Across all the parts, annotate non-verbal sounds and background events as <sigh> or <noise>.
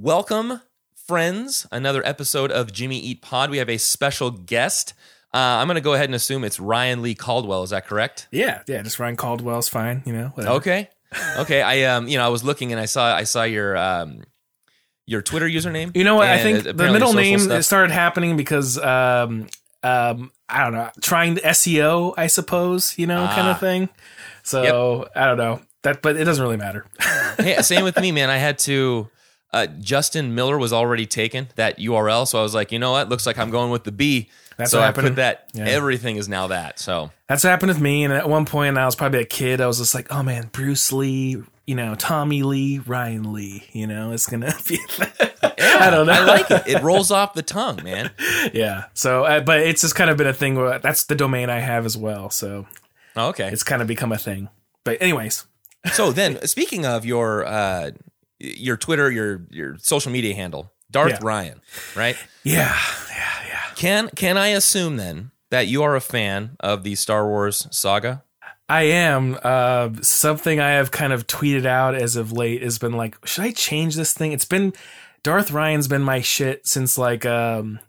Welcome, friends. Another episode of Jimmy Eat Pod. We have a special guest. Uh, I'm going to go ahead and assume it's Ryan Lee Caldwell. Is that correct? Yeah, yeah, just Ryan Caldwell's fine, you know. Whatever. Okay. Okay. I um, you know, I was looking and I saw I saw your um, your Twitter username. You know what? I think the middle name stuff. started happening because um um I don't know, trying SEO, I suppose, you know, kind Ah. of thing. So I don't know that, but it doesn't really matter. hey, same with me, man. I had to. Uh, Justin Miller was already taken that URL, so I was like, you know what? Looks like I'm going with the B. That's so what I happened. put that. Yeah. Everything is now that. So That's happened with me. And at one point, I was probably a kid. I was just like, oh man, Bruce Lee, you know, Tommy Lee, Ryan Lee. You know, it's gonna <laughs> be. <laughs> I don't know. I like it. It rolls off the tongue, man. <laughs> yeah. So, uh, but it's just kind of been a thing. Where that's the domain I have as well. So Oh, okay. it's kind of become a thing. But anyways, So then, speaking of your uh, your Twitter, your your social media handle, Darth Yeah. Ryan, right? yeah, yeah, yeah. Can can I assume then that you are a fan of the Star Wars saga? I am. Uh, something I have kind of tweeted out as of late has been like, should I change this thing? It's been Darth Ryan's been my shit since like um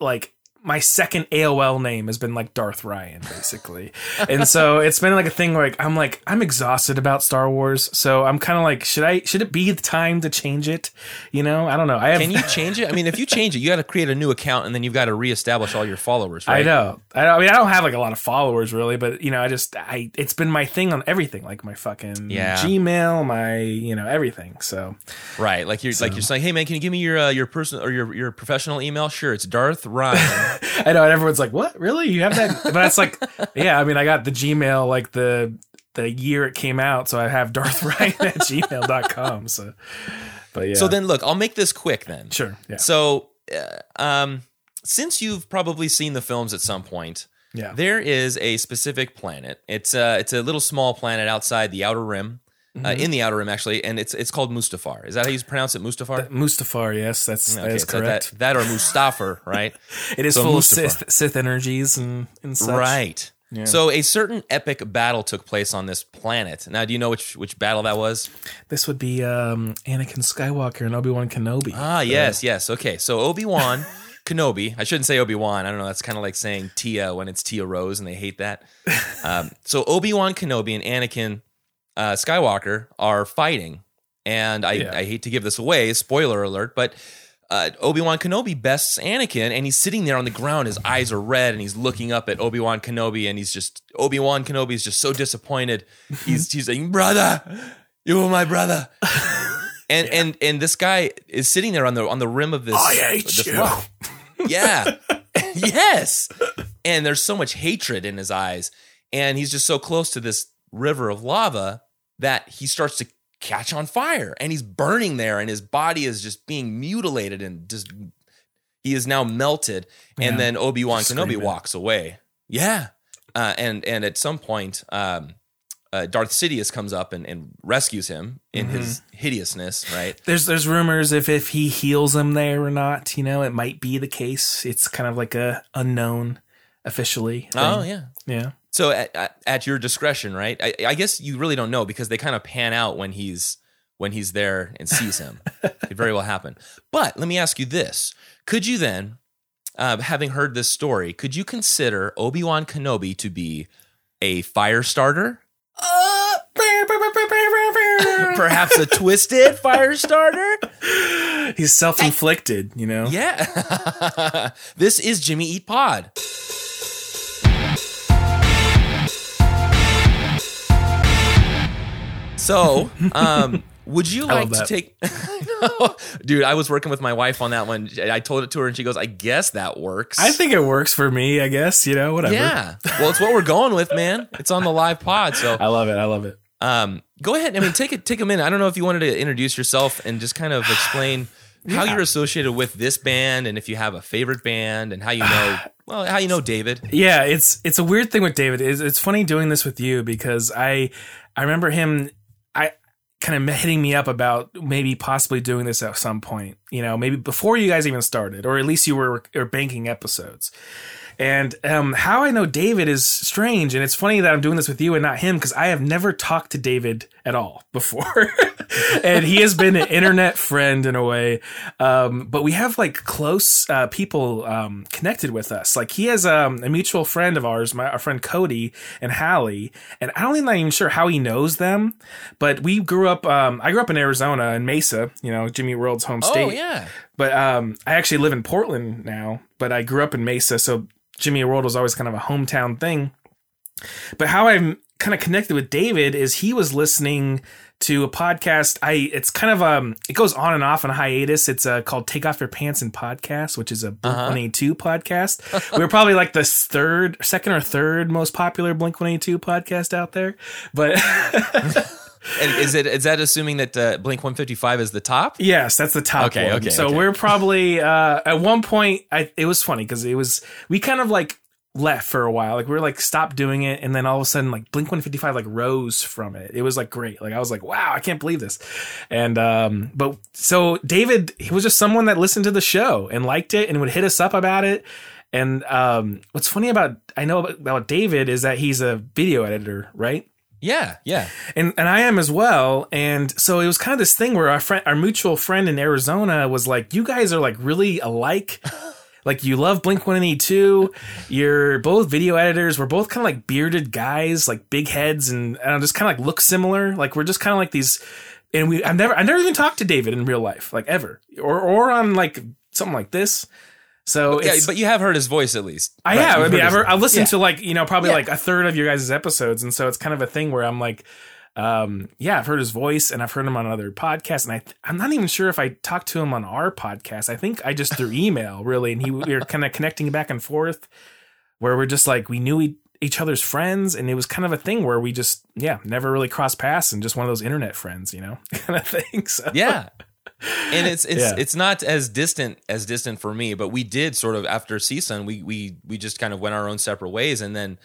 like my second AOL name has been like Darth Ryan, basically. and so it's been like a thing where like I'm like, I'm exhausted about Star Wars. So I'm kind of like, should I should it be the time to change it? You know? I don't know. I have Can you change it? I mean, if you change it, you got to create a new account, and then you've got to reestablish all your followers. Right? I know. I, I mean, I don't have like a lot of followers really, but you know, I just I it's been my thing on everything, like my fucking Yeah. Gmail, my you know everything. So Right, like you're like you're saying, hey man, can you give me your uh, your personal or your your professional email? Sure, it's Darth Ryan. <laughs> I know, and everyone's like, "What? Really? You have that?" but it's like, yeah, I mean, I got the Gmail like the the year it came out, so I have Darth <laughs> Ryan at gmail.com. So, but yeah, So then, look, I'll make this quick then. sure, yeah, So, uh, um, since you've probably seen the films at some point, yeah, there is a specific planet. It's uh, it's a little small planet outside the outer rim, uh, Mm-hmm. in the outer rim actually, and it's it's called Mustafar. Is that how you pronounce it, Mustafar? Mustafar. Yes, that's Okay, is so correct. That, that or Mustafar, <laughs> right? it is so full Mustafar. of Sith, Sith energies and and such. right. So a certain epic battle took place on this planet. Now, do you know which which battle that was? This would be um, Anakin Skywalker and Obi Wan Kenobi. Ah, yes, yes. Okay, so Obi Wan <laughs> Kenobi. I shouldn't say Obi Wan. I don't know. That's kind of like saying Tia when it's Tia Rose, and they hate that. <laughs> Um, so Obi Wan Kenobi and Anakin uh, Skywalker are fighting, and I, Yeah. I hate to give this away. Spoiler alert, but. Uh, Obi Wan Kenobi bests Anakin, and he's sitting there on the ground. His eyes are red, and he's looking up at Obi Wan Kenobi, and he's just Obi Wan Kenobi is just so disappointed. <laughs> He's he's like, "Brother, you were my brother," <laughs> and and and this guy is sitting there on the on the rim of this. I hate this you. rock. <laughs> Yeah. yes. And there's so much hatred in his eyes. And he's just so close to this river of lava that he starts to catch on fire and he's burning there and his body is just being mutilated and just he is now melted. And then Obi-Wan Kenobi Screaming. walks away. Yeah. Uh, and and at some point, um, uh, Darth Sidious comes up and, and rescues him in Mm-hmm. his hideousness, right? There's there's rumors if if he heals him there or not. You know, it might be the case. It's kind of like a unknown officially. Oh yeah. yeah. So at, at, your discretion, right? I, I guess you really don't know because they kind of pan out when he's when he's there and sees him. it very well happen. But let me ask you this: Could you then, uh, having heard this story, could you consider Obi Wan Kenobi to be a fire starter? <laughs> Perhaps a twisted fire starter? He's self inflicted. You know. Yeah. <laughs> this is Jimmy Eat Pod. So, um, would you like to take? <laughs> I know. <laughs> Dude, I was working with my wife on that one. I told it to her, and she goes, "I guess that works." I think it works for me. I guess you know whatever. Yeah. Well, it's what we're going with, man. It's on the live pod. So, I love it. I love it. um, go ahead. I mean, take it. Take a minute. I don't know if you wanted to introduce yourself and just kind of explain <sighs> how you're associated with this band, and if you have a favorite band, and how you know. <sighs> Well, how you know David? Yeah, it's it's a weird thing with David. It's, it's funny doing this with you because I I remember him kind of hitting me up about maybe possibly doing this at some point. You know, maybe before you guys even started, or at least you were, were banking episodes. And um, how I know David is strange, and it's funny that I'm doing this with you and not him because I have never talked to David at all <laughs> before, and he has been an internet friend in a way. Um, but we have like close uh, people um, connected with us. Like he has um, a mutual friend of ours, my our friend Cody and Hallie, and I don't even, not even sure how he knows them, but we grew up. Um, I grew up in Arizona in Mesa, you know, Jimmy World's home state. Oh yeah. But um, I actually live in Portland now, but I grew up in Mesa, so Jimmy World was always kind of a hometown thing. But how I'm kind of connected with David is he was listening to a podcast. I it's kind of um it goes on and off on a hiatus. It's uh, called Take Off Your Pants and Podcast, which is a Blink Eighty Two podcast. <laughs> we were probably like the third, second or third most popular Blink One Eighty Two podcast out there. But <laughs> And is it is that assuming that uh, Blink 155 is the top? Yes, that's the top Okay, one. okay, So okay. we're probably uh, at one point. I, it was funny because it was we kind of like left for a while. Like we were like stop doing it, and then all of a sudden like Blink One Fifty Five like rose from it. It was like great. Like I was like, wow, I can't believe this. And um, but so David, he was just someone that listened to the show and liked it and would hit us up about it. And um, what's funny about I know about, about David is that he's a video editor, right? Yeah, yeah. and and I am as well. And so it was kind of this thing where our friend, our mutual friend in Arizona, was like, "You guys are like really alike. <laughs> like you love Blink One Eighty Two. You're both video editors. We're both kind of like bearded guys, like big heads, and, and just kind of like look similar. Like we're just kind of like these. And we, I've never, I never even talked to David in real life, like ever, or or on like something like this. So Yeah, it's, but you have heard his voice at least. I Right, have. I mean, I've, I've listened Yeah. to like you know probably Yeah. like a third of your guys' episodes, and so it's kind of a thing where I'm like, um, yeah, I've heard his voice and I've heard him on other podcasts, and I I'm not even sure if I talked to him on our podcast. I think I just through email really, and he we were kind of connecting back and forth, where we're just like we knew each other's friends, and it was kind of a thing where we just yeah never really crossed paths, and just one of those internet friends, you know, <laughs> kind of thing. So yeah and it's it's Yeah. it's not as distant as distant for me but we did sort of after CSUN we we we just kind of went our own separate ways and then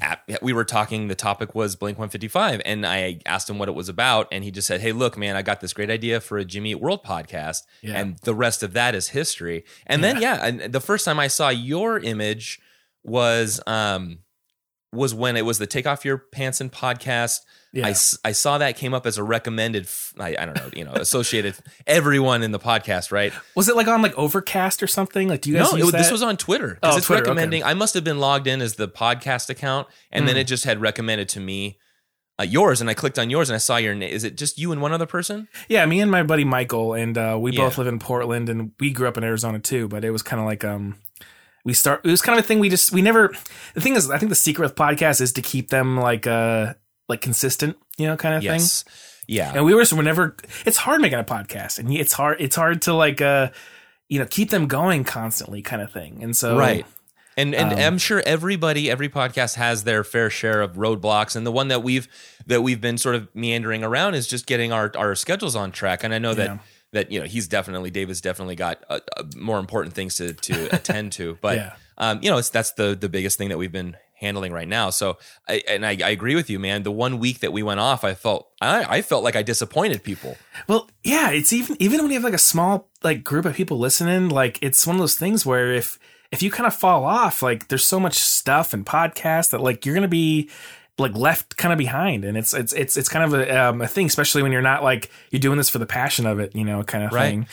at, we were talking the topic was blink 155 and i asked him what it was about and he just said hey look man i got this great idea for a jimmy Eat world podcast Yeah. and the rest of that is history and then yeah and the first time i saw your image was um was when it was the take off your pants and podcast yeah. I, I saw that came up as a recommended I, I don't know you know associated <laughs> everyone in the podcast right was it like on like Overcast or something? Like, do you guys no it, this was on twitter because Oh, it's Twitter, okay. recommending i must have been logged in as the podcast account and Hmm. then it just had recommended to me uh, yours and i clicked on yours and i saw your name is it just you and one other person Yeah, me and my buddy Michael, and uh, we Yeah. both live in Portland, and we grew up in Arizona too. But it was kind of like um, we start. It was kind of a thing. We just we never. The thing is, I think the secret with podcasts is to keep them like uh like consistent, you know, kind of thing. yes yeah And we were so whenever it's hard making a podcast, and it's hard it's hard to like uh you know keep them going constantly, kind of thing. And so right and and Um, I'm sure everybody every podcast has their fair share of roadblocks and the one that we've that we've been sort of meandering around is just getting our our schedules on track and I know that Yeah. that you know he's definitely David's definitely got uh, uh, more important things to to <laughs> attend to but Yeah. um you know it's that's the the biggest thing that we've been handling right now so I and I, I agree with you man the one week that we went off I felt I, I felt like I disappointed people Well, yeah, it's even even when you have like a small like group of people listening, like it's one of those things where if if you kind of fall off, like there's so much stuff and podcasts that like you're gonna be like left kind of behind, and it's it's it's it's kind of a, um, a thing, especially when you're not like you're doing this for the passion of it, you know, kind of Right. thing.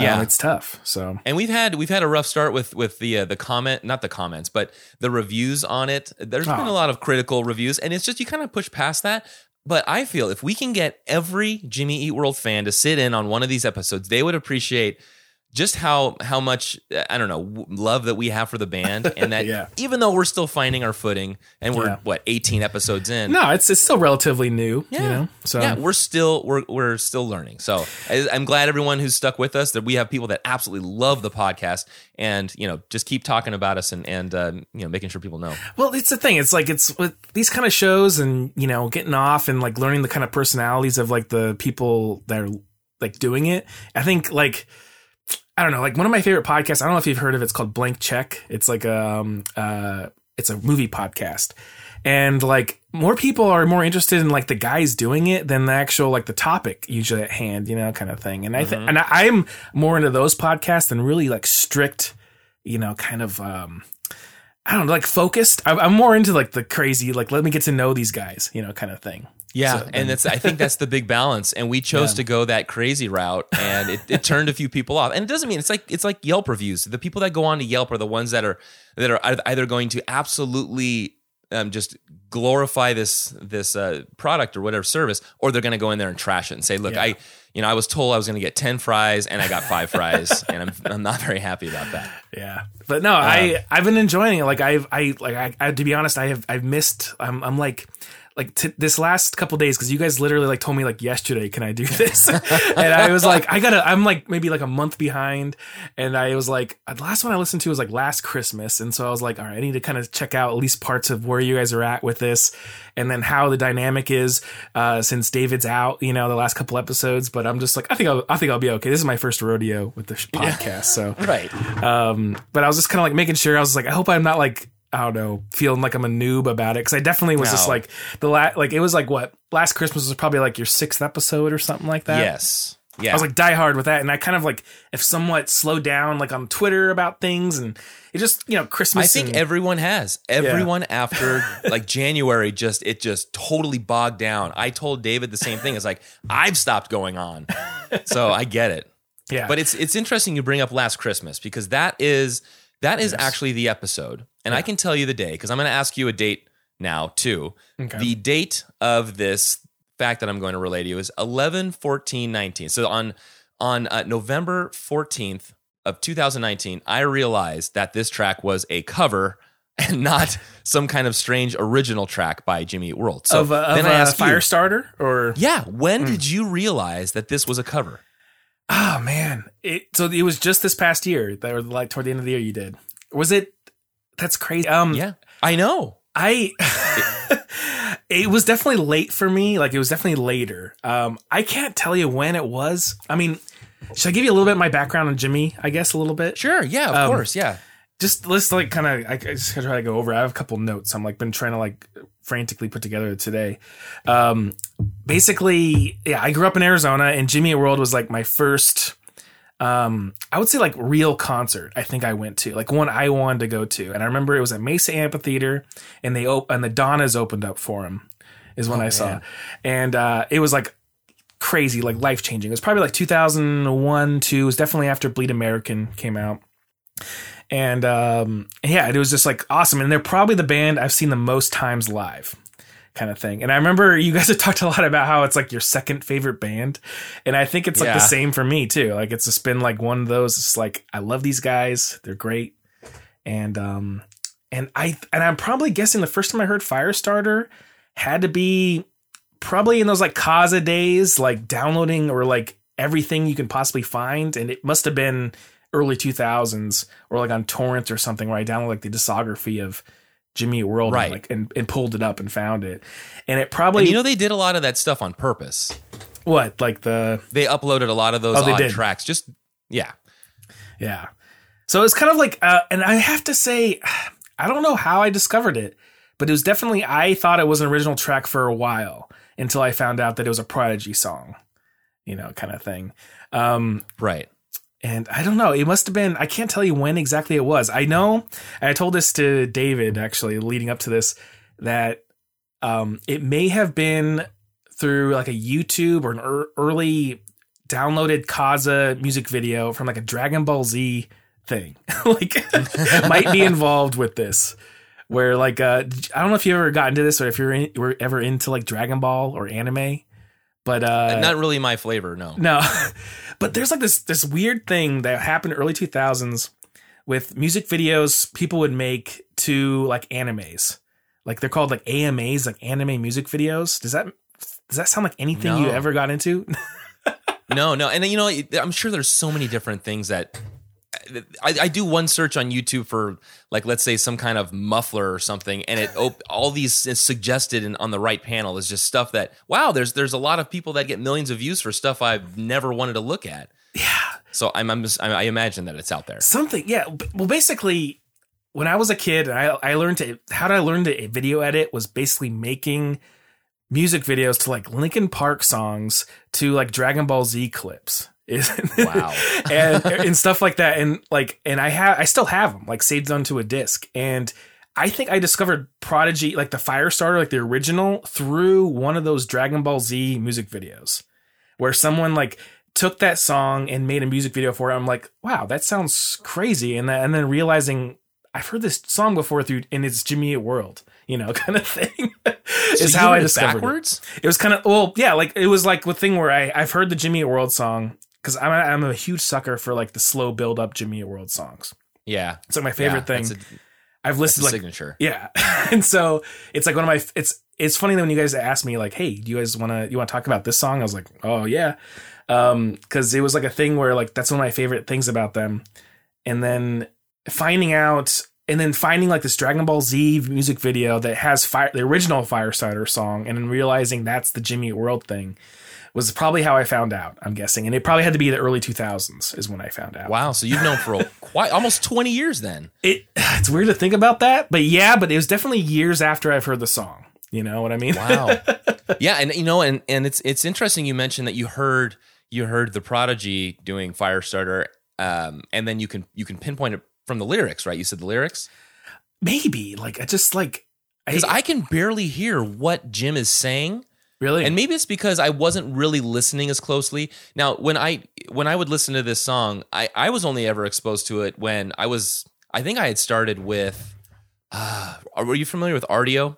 Yeah. um, it's tough. So And we've had we've had a rough start with with the uh, the comment, not the comments, but the reviews on it. There's been Oh. a lot of critical reviews, and it's just you kind of push past that. But I feel if we can get every Jimmy Eat World fan to sit in on one of these episodes, they would appreciate just how how much I don't know love that we have for the band, <laughs> and that Yeah. even though we're still finding our footing, and we're Yeah. what 18 episodes in, no, it's it's still relatively new. yeah. You know, so yeah, we're still we're we're still learning. So I, I'm glad everyone who's stuck with us that we have people that absolutely love the podcast and you know just keep talking about us and and uh, you know making sure people know. Well, it's the thing. It's like it's with these kind of shows and you know getting off and like learning the kind of personalities of like the people that are like doing it. I think like I don't know, like one of my favorite podcasts. I don't know if you've heard of it. It's called Blank Check. It's like um uh it's a movie podcast. And like more people are more interested in like the guys doing it than the actual like the topic usually at hand, you know, kind of thing. And I think and I, I'm more into those podcasts than really like strict, you know, kind of um I don't know, like focused. I'm, I'm more into like the crazy, like let me get to know these guys, you know, kind of thing. Yeah, So and that's I think that's the big balance. And we <laughs> chose Yeah. to go that crazy route, and it, it turned a few people off. And it doesn't mean it's like it's like Yelp reviews. The people that go on to Yelp are the ones that are that are either going to absolutely um, just glorify this this uh, product or whatever service, or they're going to go in there and trash it and say, "Look, Yeah. I." You know, I was told I was going to get ten fries, and I got five fries, <laughs> and I'm I'm not very happy about that. Yeah, but no, I I've been enjoying it. Like I've I like I, I to be honest, I have I've missed. I'm I'm like like t- this last couple days because you guys literally like told me like yesterday, can I do this? <laughs> and I was like, I gotta. I'm like maybe like a month behind, and I was like, the last one I listened to was like last Christmas, and so I was like, all right, I need to kind of check out at least parts of where you guys are at with this, and then how the dynamic is uh, since David's out. You know, the last couple episodes, but I'm just like, I think I'll I think I'll be okay. This is my first rodeo with the podcast, so <laughs> Right. um, but I was just kind of like making sure. I was like, I hope I'm not like I don't know, feeling like I'm a noob about it because I definitely was just like the last, like it was like what last Christmas was probably like your sixth episode or something like that. Yes. Yeah. I was like die hard with that, and I kind of like if somewhat slowed down like on Twitter about things, and it just you know Christmas. I think and- everyone has. Everyone after <laughs> like January just it just totally bogged down. I told David the same thing. It's like I've stopped going on. So I get it. <laughs> yeah, But it's it's interesting you bring up last Christmas because that is that is actually the episode. And I can tell you the day because I'm going to ask you a date now too. Okay. The date of this fact that I'm going to relay to you is 11 14 19. So on on uh, November 14th of 2019, I realized that this track was a cover <laughs> and not some kind of strange original track by Jimmy Eat World. So of, uh, of then I asked Firestarter or yeah, when did you realize that this was a cover? Oh man, it so it was just this past year that were like toward the end of the year you did. Was it? That's crazy. Um, Yeah, I know. I <laughs> it was definitely late for me. Like it was definitely later. Um, I can't tell you when it was. I mean, should I give you a little bit of my background on Jimmy? I guess a little bit. Sure, yeah, of Um, course, yeah. Just let's like kind of. I, I just gotta try to go over. I have a couple notes. I'm like been trying to like frantically put together today. Um, basically, yeah, I grew up in Arizona, and Jimmy World was like my first. Um, I would say like real concert. I think I went to like one I wanted to go to, and I remember it was at Mesa Amphitheater, and they op- and the Donnas opened up for him, is when I saw, and uh, it was like crazy, like life changing. It was probably like 2001, two. It was definitely after Bleed American came out. And um, yeah, it was just like awesome. And they're probably the band I've seen the most times live, kind of thing. And I remember <laughs> you guys have talked a lot about how it's like your second favorite band. And I think it's like Yeah. the same for me too. Like it's just been like one of those, it's like, I love these guys. They're great. And, um, and I, and I'm probably guessing the first time I heard Firestarter had to be probably in those like Kazaa days, like downloading or like everything you can possibly find. And it must have been early 2000s or like on torrent or something where I downloaded like the discography of Jimmy World Right. and, like and, and pulled it up and found it. And it probably And you know they did a lot of that stuff on purpose. what like the They uploaded a lot of those Oh, odd tracks. Just yeah. yeah. So it's kind of like uh, and I have to say <sighs> I don't know how I discovered it, but it was definitely I thought it was an original track for a while until I found out that it was a Prodigy song. You know, kind of thing. Um Right. And I don't know. It must have been. I can't tell you when exactly it was. I know. I told this to David actually leading up to this that um, it may have been through like a YouTube or an ear early downloaded Kazaa music video from like a Dragon Ball Z thing. <laughs> like <laughs> might be involved with this. Where like uh, I don't know if you ever got into this or if you're in, were ever into like Dragon Ball or anime, but uh, Not really my flavor, no. no, <laughs> but there's like this this weird thing that happened early 2000s with music videos people would make to like animes. Like they're called like AMVs, like anime music videos. Does that does that sound like anything you ever got into? <laughs> No, no. And then, you know, I'm sure there's so many different things that I, I do one search on YouTube for like let's say some kind of muffler or something, and it op- all these is suggested in, on the right panel is just stuff that wow, there's there's a lot of people that get millions of views for stuff I've never wanted to look at. yeah, So I'm, I'm just, I imagine that it's out there. something. Yeah. Well, basically, when I was a kid, I I learned to how did I learn to video edit was basically making music videos to like Linkin Park songs to like Dragon Ball Z clips. Is <laughs> Wow. and and stuff like that and like and I have I still have them like saved onto a disc and I think I discovered Prodigy, like the Firestarter, like the original, through one of those Dragon Ball Z music videos, where someone like took that song and made a music video for it. I'm like, wow, that sounds crazy, and then, and then realizing I've heard this song before through, and it's Jimmy Eat World, you know, <laughs> kind of thing. is So how I it discovered it. backwards. It was kind of well, yeah, like it was like the thing where I I've heard the Jimmy Eat World song because I'm a, I'm a huge sucker for like the slow build up Jimmy World songs. Yeah, It's like my favorite Yeah, thing. I've listed like signature. yeah, <laughs> and so it's like one of my it's it's funny that when you guys asked me like, hey, do you guys want to you want to talk about this song? I was like, oh yeah, um, because it was like a thing where like that's one of my favorite things about them, and then finding out. And then finding like this Dragon Ball Z music video that has fire, the original Firestarter song, and then realizing that's the Jimmy World thing was probably how I found out. I'm guessing, and it probably had to be the early 2000s is when I found out. Wow, so you've known for <laughs> quite almost twenty years then. It <sighs> it's weird to think about that, but yeah, but it was definitely years after I've heard the song. You know what I mean? Wow. <laughs> yeah, and you know, and and it's it's interesting you mentioned that you heard you heard the Prodigy doing Firestarter, um, and then you can you can pinpoint it from the lyrics, right? You said the lyrics Maybe like I just like because I can barely hear what Jim is saying. Really And maybe it's because I wasn't really listening as closely. Now, when I when I would listen to this song, I I was only ever exposed to it when I was I think I had started with uh were you familiar with Rdio?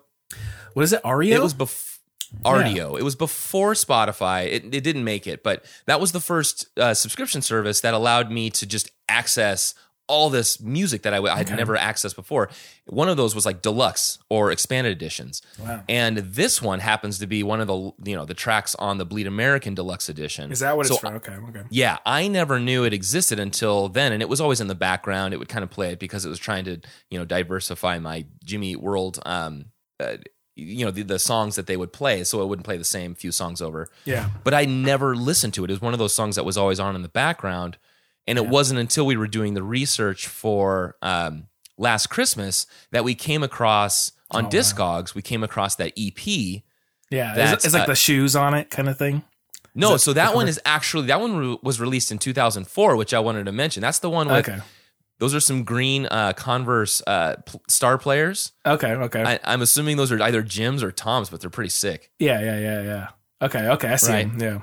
what is it? Ario? It was before Rdio. It was before Spotify. It, it didn't make it, but that was the first uh, subscription service that allowed me to just access all this music that I, w- had Okay. never accessed before. One of those was like deluxe or expanded editions. wow. And this one happens to be one of the you know the tracks on the Bleed American Deluxe Edition. Is that what So it's from? Okay, okay. yeah, I never knew it existed until then, and it was always in the background. It would kind of play it because it was trying to, you know, diversify my Jimmy Eat World, um, uh, you know, the, the songs that they would play, so it wouldn't play the same few songs over. Yeah. But I never listened to it. It was one of those songs that was always on in the background, and it Yeah. wasn't until we were doing the research for um, Last Christmas that we came across on Oh, wow. Discogs. We came across that EP. Yeah. That's, It's, it's like uh, the shoes on it kind of thing. No, that so that one is actually that one re- was released in 2004, which I wanted to mention. That's the one with Okay. those are some green uh, Converse uh, pl- star players. Okay, okay. I, I'm assuming those are either Jim's or Tom's, but they're pretty sick. yeah, yeah, yeah, yeah. Okay, okay. I see. Right. Yeah.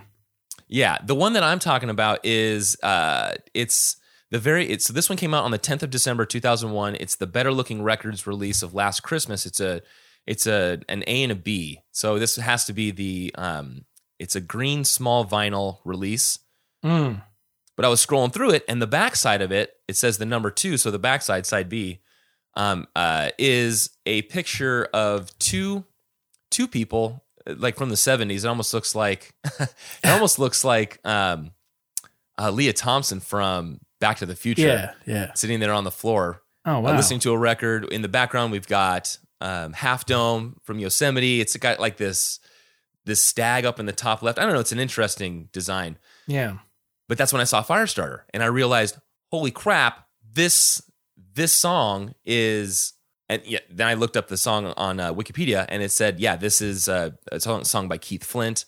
Yeah, the one that I'm talking about is uh, it's the very it's so this one came out on the 10th of December 2001. It's the Better Looking Records release of Last Christmas. It's a it's a an A and a B. So this has to be the um, it's a green small vinyl release. Mm. But I was scrolling through it, and the backside of it, it says the number two. So the backside, side B, um, uh, is a picture of two two people, like from the seventies. It almost looks like <laughs> it almost looks like um, uh, Lea Thompson from Back to the Future, Yeah, yeah. sitting there on the floor, Oh uh, wow. listening to a record. In the background, we've got um, Half Dome from Yosemite. It's got like this this stag up in the top left. I don't know. It's an interesting design. yeah. But that's when I saw Firestarter and I realized, holy crap, this this song is and yeah, then I looked up the song on uh, Wikipedia and it said, yeah, this is uh, a song, by Keith Flint.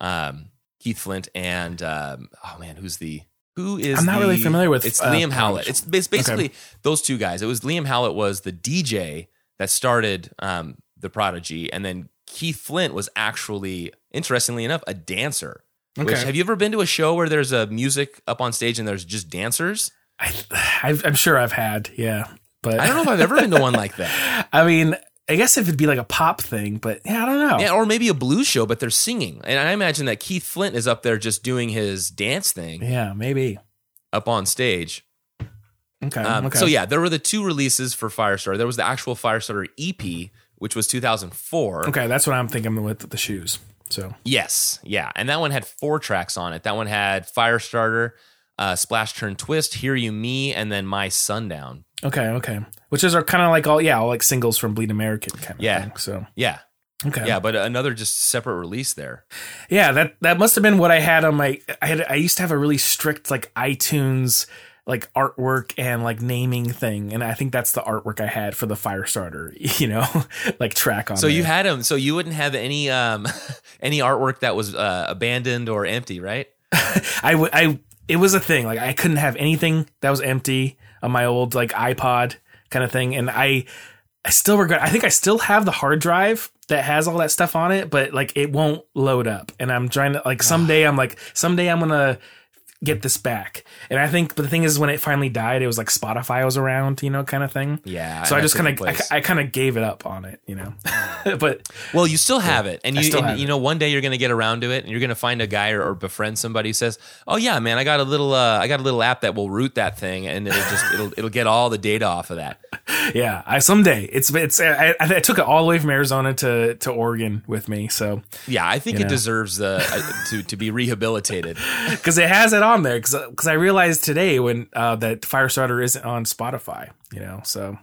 Um, Keith Flint and um, oh man, who's the who is I'm not really familiar with, It's uh, Liam Howlett. It's, it's basically those two guys. It was Liam Howlett was the DJ that started um, the Prodigy, and then Keith Flint was actually, interestingly enough, a dancer. Which, Okay. have you ever been to a show where there's a music up on stage and there's just dancers? I, I've, I'm sure I've had. Yeah, but I don't know if I've ever been to one like that. <laughs> I mean, I guess if it'd be like a pop thing, but yeah, I don't know. Yeah, or maybe a blues show, but they're singing. And I imagine that Keith Flint is up there just doing his dance thing Yeah, maybe. up on stage. Okay. Um, okay. So yeah, there were the two releases for Firestarter. There was the actual Firestarter EP, which was 2004. Okay, that's what I'm thinking with the shoes. So Yes, yeah, and that one had four tracks on it. That one had Firestarter, uh, Splash Turn Twist, Hear You Me, and then My Sundown. Okay, okay, which is are kind of like all yeah, all like singles from Bleed American kind of Yeah. thing. So Yeah, okay, yeah, but another just separate release there. yeah. That that must have been what I had on my. I had I used to have a really strict like iTunes like artwork and like naming thing, and I think that's the artwork I had for the Firestarter. <laughs> You know, <laughs> like track on. So you had them. So you wouldn't have any um <laughs> any artwork that was uh, abandoned or empty, right? I would I it was a thing like I couldn't have anything that was empty on my old like iPod kind of thing and I I still regret. I think I still have the hard drive that has all that stuff on it, but like it won't load up. And I'm trying to like someday I'm like someday I'm gonna get this back. And I think, but the thing is, when it finally died, it was like Spotify was around, you know, kind of thing. Yeah. So I just kind of. I, I kind of gave it up on it, you know. <laughs> but Well, you still have it, and you still and, you know one day you're going to get around to it, and you're going to find a guy or, or befriend somebody who says, "Oh yeah, man, I got a little uh, I got a little app that will root that thing, and it'll just <laughs> it'll it'll get all the data off of that." <laughs> yeah, I someday it's it's I, I took it all the way from Arizona to to Oregon with me, so Yeah, I think it know. deserves the uh, to to be rehabilitated. because it has it on there. Because I realized today when uh, that Firestarter isn't on Spotify, you know. So like,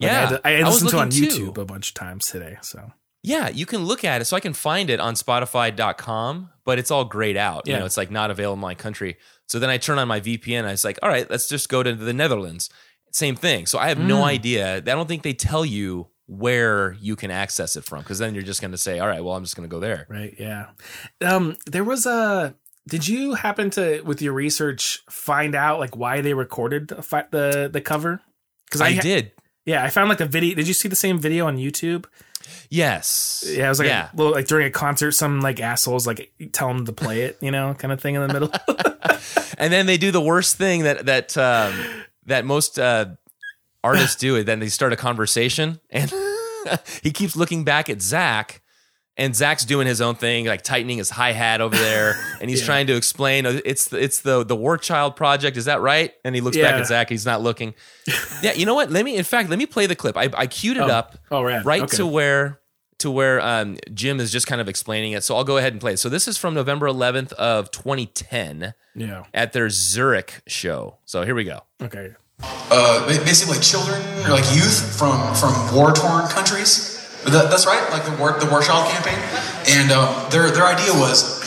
Yeah, I, had to- I, I listened to on too. YouTube a bunch of times today. So Yeah, you can look at it. So I can find it on Spotify.com, but it's all grayed out. You Yeah. know, it's like not available in my country. So then I turn on my VPN. I was like, all right, let's just go to the Netherlands. Same thing. So I have no Mm. idea. I don't think they tell you where you can access it from because then you're just going to say, all right, well, I'm just going to go there. right, yeah. Um, there was a. Did you happen to, with your research, find out like why they recorded the the, the cover? Because I, I, did. yeah, I found like a video. Did you see the same video on YouTube? Yes. Yeah, it was like yeah. a little like during a concert, some like assholes like tell them to play it, you know, kind of thing in the middle. <laughs> and then they do the worst thing that that um, that most uh, artists do. It Then they start a conversation, and <laughs> he keeps looking back at Zach, and Zach's doing his own thing, like tightening his hi hat over there, <laughs> and he's Yeah. trying to explain "Oh, it's the, it's the the War Child project. Is that right? And he looks back at Zach. He's not looking. <laughs> yeah, you know what? Let me. In fact, let me play the clip. I, I queued it Oh. up oh, rad. right Okay. to where to where um, Jim is just kind of explaining it. So I'll go ahead and play. it. So this is from November 11th of 2010 yeah. at their Zurich show. So here we go. Okay. uh, basically like children or like youth from from war torn countries. That, that's right, like the war the War campaign, and um, their their idea was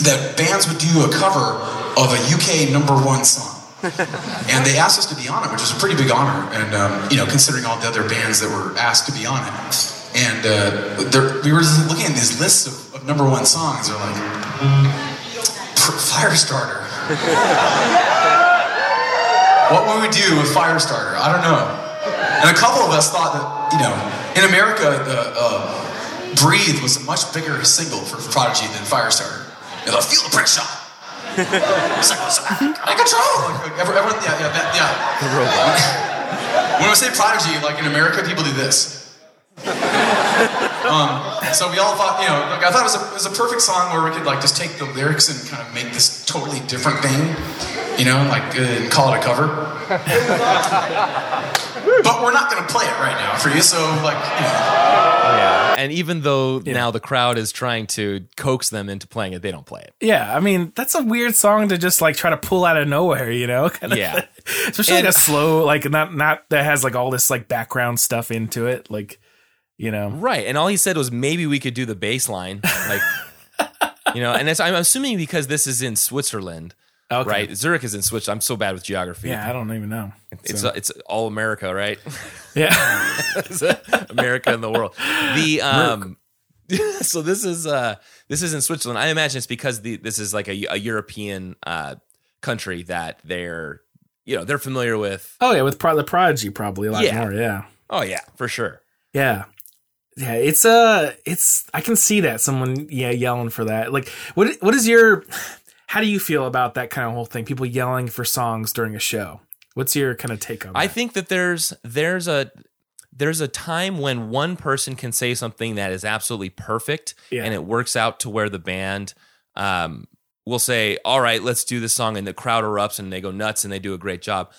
that bands would do a cover of a UK number one song. <laughs> and they asked us to be on it, which was a pretty big honor, and um, you know, considering all the other bands that were asked to be on it, and uh, there, we were just looking at these lists of, of number one songs. They're like Firestarter. <laughs> What would we do with Firestarter? I don't know. And a couple of us thought that, you know, in America, the uh, Breathe was a much bigger single for Prodigy than Firestarter. And they'll feel the pressure. <laughs> it's like, it's like, out of control. Like, everyone, yeah, yeah, that, yeah. When I say Prodigy, like in America, people do this. <laughs> um, so we all thought, you know, like I thought it was, a, it was a perfect song where we could like just take the lyrics and kind of make this totally different thing, you know, like uh, and call it a cover. <laughs> <laughs> but we're not gonna play it right now for you, so like, you know, And even though now the crowd is trying to coax them into playing it, they don't play it. Yeah, I mean that's a weird song to just like try to pull out of nowhere, you know? <laughs> Kinda Yeah. thing. especially And- like a slow, like not not that has like all this like background stuff into it, like you know. Right. And all he said was maybe we could do the bass line. Like, <laughs> you know, and it's, I'm assuming because this is in Switzerland, Okay. right? Zurich is in Switzerland. I'm so bad with geography. Yeah, I don't even know. It's, So, it's all America, right? <laughs> yeah, <laughs> America and the world. The um, <laughs> so this is uh this is in Switzerland. I imagine it's because the this is like a, a European uh country that they're you know they're familiar with. oh yeah, with Pro- the Prodigy probably a lot Yeah. more. Yeah, Oh yeah, for sure. yeah, yeah. It's uh, it's I can see that someone yeah yelling for that. Like, what what is your? How do you feel about that kind of whole thing? People yelling for songs during a show. What's your kind of take on that? I think that there's there's a there's a time when one person can say something that is absolutely perfect Yeah. and it works out to where the band um, will say, "All right, let's do this song," and the crowd erupts and they go nuts and they do a great job.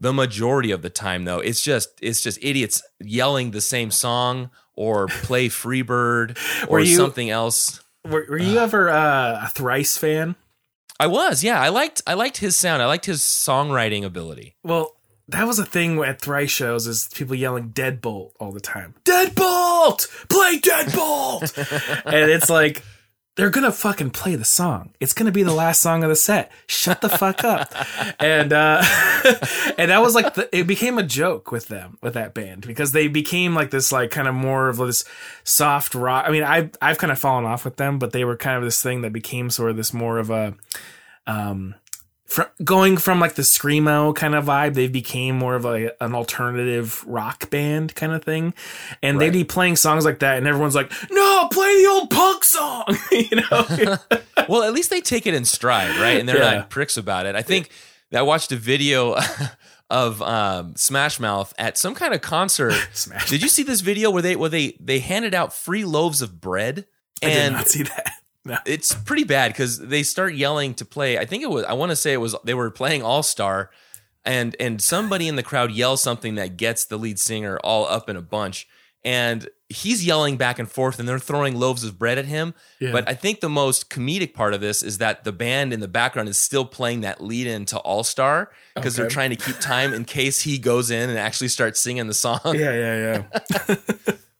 The majority of the time, though, it's just it's just idiots yelling the same song or play Freebird <laughs> or you- something else. Were, were you ever uh, a Thrice fan? I was, yeah. I liked I liked his sound. I liked his songwriting ability. Well, that was a thing at Thrice shows is people yelling Deadbolt all the time. Deadbolt! Play Deadbolt! <laughs> and it's like they're gonna fucking play the song. It's gonna be the last song of the set. Shut the fuck up. and uh <laughs> and that was like the, it became a joke with them with that band because they became like this like kind of more of this soft rock. I mean, I I've kind of fallen off with them, but they were kind of this thing that became sort of this more of a um from going from like the screamo kind of vibe, they became more of a, an alternative rock band kind of thing, and they'd be playing songs like that, and everyone's like, "No, play the old punk song," <laughs> you know. <laughs> well, at least they take it in stride, right? And they're Yeah. not pricks about it. I think I watched a video <laughs> of um, Smash Mouth at some kind of concert. Did you see this video where they where they they handed out free loaves of bread? I did not see that. No. it's pretty bad because they start yelling to play. I think it was. I want to say it was. They were playing All Star, and and somebody in the crowd yells something that gets the lead singer all up in a bunch, and he's yelling back and forth, and they're throwing loaves of bread at him. Yeah. But I think the most comedic part of this is that the band in the background is still playing that lead in to All Star because they're trying to keep time in case he goes in and actually starts singing the song. Yeah, yeah, yeah. <laughs>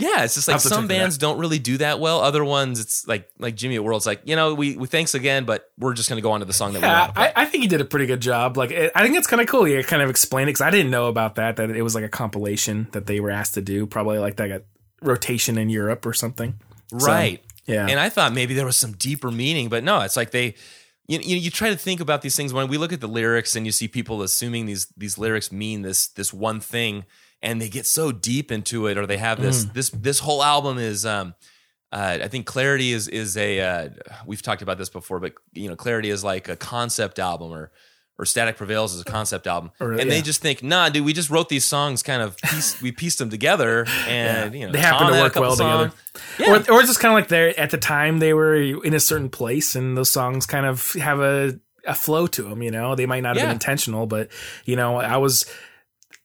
Yeah, it's just like I'll have to some bands don't really do that well. Other ones, it's like like Jimmy Eat World's like, you know, we, we thanks again, but we're just gonna go on to the song that we Yeah, want. I, I think he did a pretty good job. Like, it, I think it's kind of cool. You kind of explained it because I didn't know about that. That it was like a compilation that they were asked to do, probably like that rotation in Europe or something. So, right. yeah. And I thought maybe there was some deeper meaning, but no, it's like they you, you you try to think about these things when we look at the lyrics and you see people assuming these these lyrics mean this this one thing and they get so deep into it or they have this Mm. this this whole album is um uh, I think Clarity is is a uh, we've talked about this before, but you know Clarity is like a concept album or or Static Prevails is a concept album, Or, and yeah. they just think, nah, dude, we just wrote these songs, kind of piece, we pieced them together, <laughs> and you know They happen Tom to work well together. songs. Or, or it's just kind of like they're at the time they were in a certain place and those songs kind of have a, a flow to them, you know, they might not have Yeah. been intentional, but you know, I was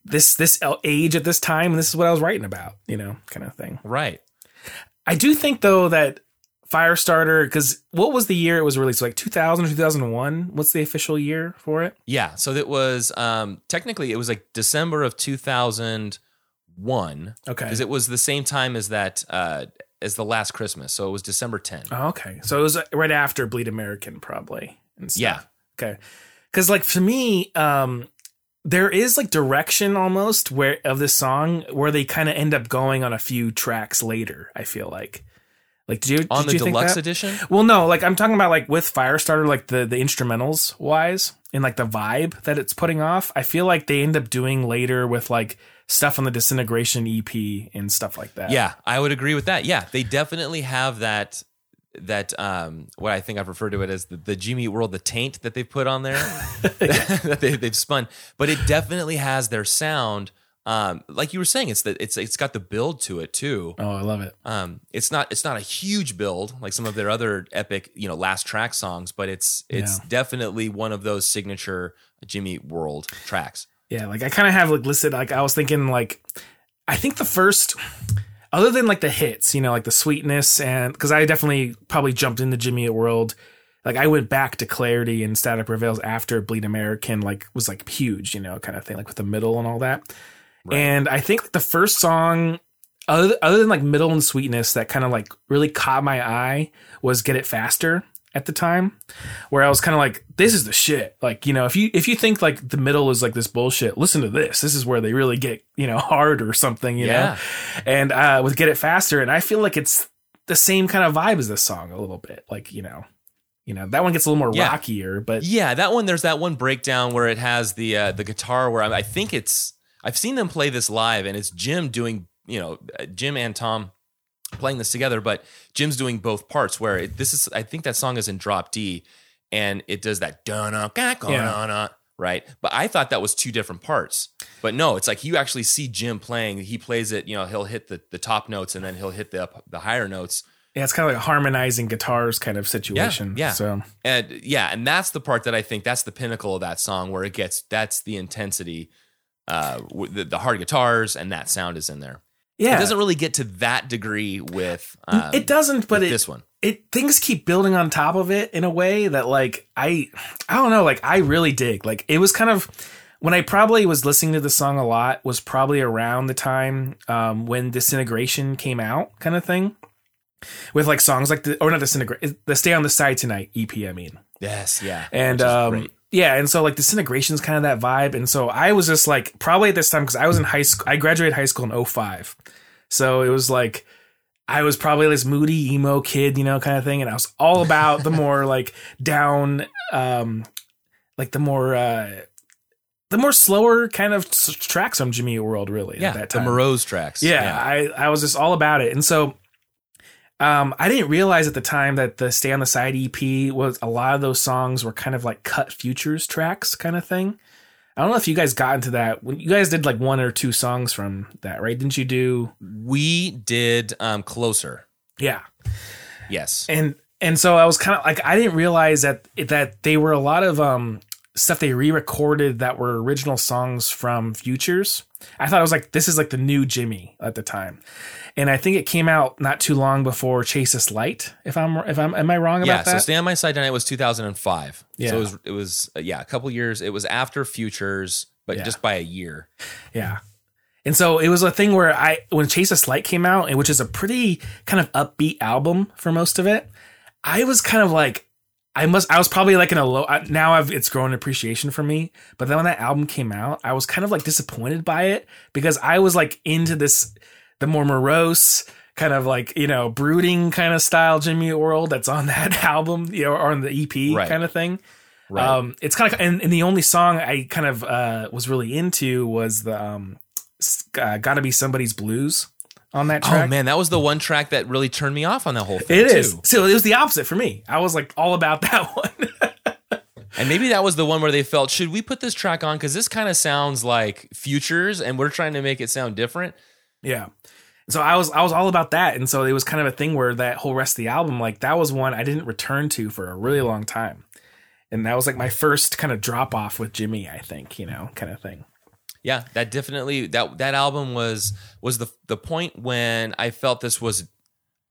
this, this age at this time and this is what I was writing about, you know, kind of thing. Right. I do think though that Firestarter, because what was the year it was released? Like 2000 or 2001? What's the official year for it? Yeah. So it was um technically it was like December of 2001 Okay. because it was the same time as that uh as the last Christmas. So it was December 10. Oh, okay. So it was right after Bleed American, probably. Yeah. Okay. Because like for me, um, there is like direction almost where of this song where they kind of end up going on a few tracks later. I feel like, like did you On did the you think deluxe edition? Well, no, like I'm talking about like with Firestarter, like the the instrumentals wise and like the vibe that it's putting off. I feel like they end up doing later with like stuff on the Disintegration EP and stuff like that. Yeah, I would agree with that. Yeah, they definitely have that that um what I think I've referred to it as the, the Jimmy World, the taint that they've put on there <laughs> <laughs> that they, they've spun. But it definitely has their sound. Um, like you were saying, it's that it's it's got the build to it too. Oh, I love it. Um, it's not it's not a huge build like some of their other epic you know last track songs, but it's it's Yeah. definitely one of those signature Jimmy World tracks. Yeah, like I kind of have like listed like I was thinking like I think the first other than like the hits, you know, like the sweetness and because I definitely probably jumped into Jimmy World. Like I went back to Clarity and Static Prevails after Bleed American, like was like huge, you know, kind of thing, like with the middle and all that. And I think like, the first song, other, other than like middle and sweetness, that kind of like really caught my eye was Get It Faster at the time, where I was kind of like, this is the shit. Like, you know, if you if you think like the middle is like this bullshit, listen to this. This is where they really get, you know, <laughs> hard or something, you Yeah. know? And uh with Get It Faster, and I feel like it's the same kind of vibe as this song a little bit. Like, you know, you know, that one gets a little more Yeah. rockier, but Yeah, that one. There's that one breakdown where it has the uh, the guitar. Where I, I think it's. I've seen them play this live, and it's Jim doing. You know, uh, Jim and Tom playing this together, but Jim's doing both parts. Where it, this is, I think that song is in drop D, and it does that Yeah. right. But I thought that was two different parts. But no, it's like you actually see Jim playing. He plays it. You know, he'll hit the the top notes, and then he'll hit the the higher notes. yeah, it's kind of like a harmonizing guitars kind of situation. yeah. So And yeah, and that's the part that I think that's the pinnacle of that song where it gets that's the intensity, uh, the, the hard guitars and that sound is in there. Yeah, It doesn't really get to that degree with um, it doesn't, but it, this one. it things keep building on top of it in a way that like I I don't know like I really dig. Like it was kind of when I probably was listening to the song a lot was probably around the time um, when Disintegration came out kind of thing. With like songs like the or not Disintegration the Stay on the Side Tonight EP I mean. Yes, yeah, and um. Yeah and so like disintegration's kind of that vibe and so i was just like probably at this time because i was in high school i graduated high school in 05 so it was like i was probably this moody emo kid you know kind of thing and i was all about the more <laughs> like down um like the more uh the more slower kind of tracks from Jimmy World really Yeah, at that the. Morose tracks. Yeah, I I was just all about it. And so um I didn't realize at the time that the Stay on the Side EP was a lot of those songs were kind of like cut futures tracks kind of thing. I don't know if you guys got into that. When you guys did like one or two songs from that, right? Didn't you do we did um closer. Yeah. Yes. and and so I was kind of like I didn't realize that that they were a lot of um stuff they re-recorded that were original songs from Futures. I thought it was like this is like the new Jimmy at the time, and I think it came out not too long before Chase This Light. If I'm if I'm am I wrong about yeah, that? Yeah. So Stay on My Side Tonight was 2005. Yeah. So it was, it was uh, yeah, a couple years. It was after Futures, but Yeah. just by a year. Yeah. And so it was a thing where I, when Chase This Light came out, and which is a pretty kind of upbeat album for most of it, I was kind of like, I must, I was probably like in a low, now I've, it's grown appreciation for me. But then when that album came out, I was kind of like disappointed by it because I was like into this, the more morose, kind of like, you know, brooding kind of style Jimmy World that's on <laughs> that album, you know, or on the EP Right. kind of thing. Right. Um, it's kind of and, and the only song I kind of uh, was really into was the um, uh, "Gotta Be Somebody's Blues" on that oh, track. oh man, that was the one track that really turned me off on that whole thing. it is. too. So it was the opposite for me. I was like all about <laughs> that one. And maybe that was the one where they felt, should we put this track on? Because this kind of sounds like Futures, and we're trying to make it sound different. yeah. So I was I was all about that, and so it was kind of a thing where that whole rest of the album, like that was one I didn't return to for a really long time, and that was like my first kind of drop off with Jimmy. I think you know, kind of thing. Yeah, that definitely that that album was was the the point when I felt this was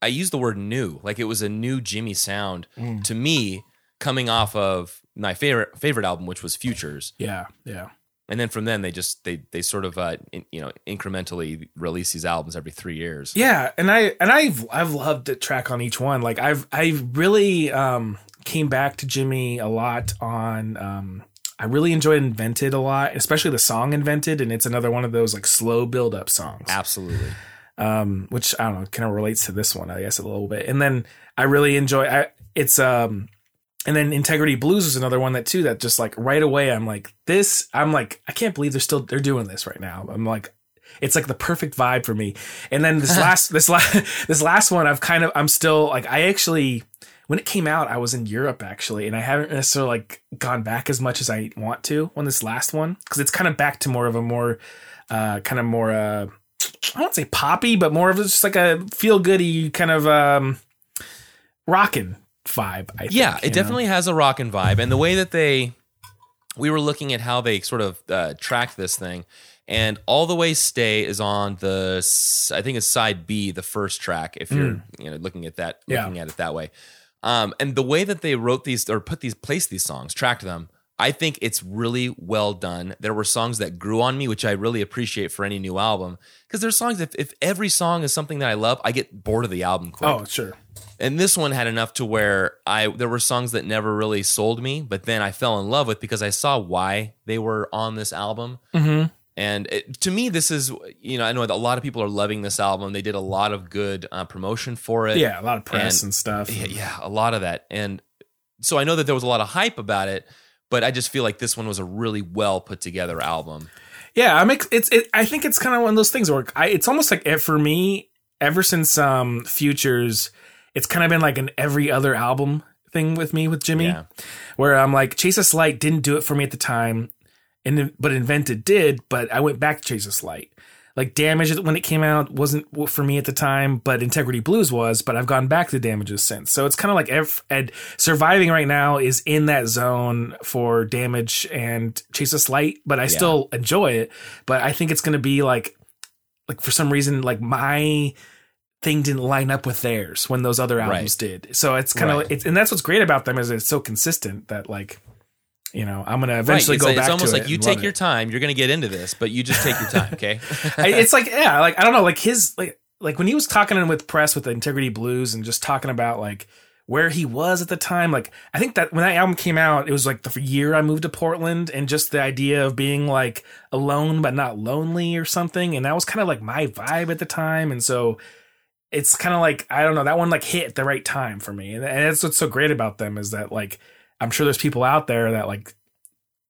I used the word new, like it was a new Jimmy sound Mm. to me coming off of my favorite favorite album which was Futures. Yeah, yeah. And then from then they just they they sort of uh in, you know incrementally release these albums every 3 years. Yeah, and I and I've I've loved the track on each one. Like I've I really um came back to Jimmy a lot on um I really enjoyed Invented a lot, especially the song Invented, and it's another one of those like slow build up songs. Absolutely. Um, which I don't know, kind of relates to this one, I guess, a little bit. And then I really enjoy I it's um and then Integrity Blues is another one that too that just like right away I'm like this I'm like I can't believe they're still they're doing this right now. I'm like it's like the perfect vibe for me. And then this <laughs> last this last <laughs> this last one I've kind of I'm still like I actually when it came out I was in Europe actually and I haven't necessarily like gone back as much as I want to on this last one cuz it's kind of back to more of a more uh kind of more uh I don't say poppy but more of just like a feel goody kind of um rockin' vibe I think, Yeah, it know? definitely has a rockin' vibe, and the way that they, we were looking at how they sort of uh, tracked this thing, and all the way stay is on the, I think it's side B, the first track. If you're you know looking at that. Yeah. looking at it that way, um, and the way that they wrote these or put these, placed these songs, tracked them. I think it's really well done. There were songs that grew on me, which I really appreciate for any new album. Because there's songs, if, if every song is something that I love, I get bored of the album quick Oh, sure. and this one had enough to where I there were songs that never really sold me, but then I fell in love with because I saw why they were on this album. Mhm. And it, to me, this is you know I know a lot of people are loving this album. They did a lot of good uh, promotion for it. Yeah, a lot of press And- and, stuff. yeah, yeah, a lot of that. And so I know that there was a lot of hype about it, but I just feel like this one was a really well put together album. Yeah, I'm. Ex- it's. It, I think it's kind of one of those things where I. It's almost like eh, for me, ever since um Futures, it's kind of been like an every other album thing with me with Jimmy, Yeah. where I'm like Chase This Light didn't do it for me at the time, and but Invented did. But I went back to Chase This Light. Like Damage when it came out wasn't for me at the time, but Integrity Blues was. But I've gone back to Damages since. So it's kind of like ev- and surviving right now is in that zone for Damage and Chase This Light, but I still enjoy it. But I think it's going to be like, like for some reason, like my thing didn't line up with theirs when those other albums did. So it's kind of Right. it's and that's what's great about them is it's so consistent that like, you know, I'm gonna eventually right. go it's, back it's almost to like it you take your time. You're going to get into this, but you just take your time. Okay. <laughs> It's like yeah, like I don't know, like his like like when he was talking in with press with the Integrity Blues and just talking about like where he was at the time. Like I think that when that album came out, it was like the year I moved to Portland, and just the idea of being like alone but not lonely or something, and that was kind of like my vibe at the time, and so. It's kind of like I don't know that one like hit at the right time for me, and that's what's so great about them is that like I'm sure there's people out there that like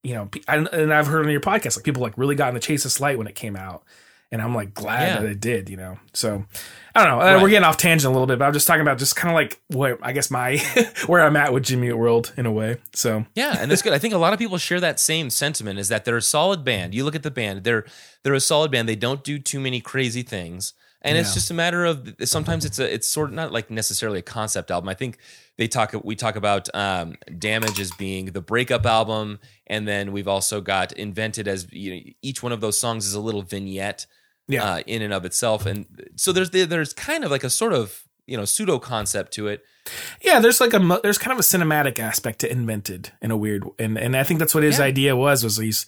you know, and I've heard on your podcast, like people like really got in the Chase This Light when it came out. And I'm like glad Yeah. that it did, you know. So I don't know. Uh, We're getting off tangent a little bit, but I'm just talking about just kind of like what I guess my <laughs> where I'm at with Jimmy World in a way. So Yeah, and that's good. I think a lot of people share that same sentiment is that they're a solid band. You look at the band, they're they're a solid band. They don't do too many crazy things. And it's just a matter of sometimes it's a it's sort of not like necessarily a concept album. I think they talk we talk about um, damage as being the breakup album, and then we've also got invented as you know, each one of those songs is a little vignette yeah, uh, in and of itself. And so there's there's kind of like a sort of you know pseudo concept to it. yeah. There's like a there's kind of a cinematic aspect to Invented in a weird and and I think that's what his Yeah. idea was was he's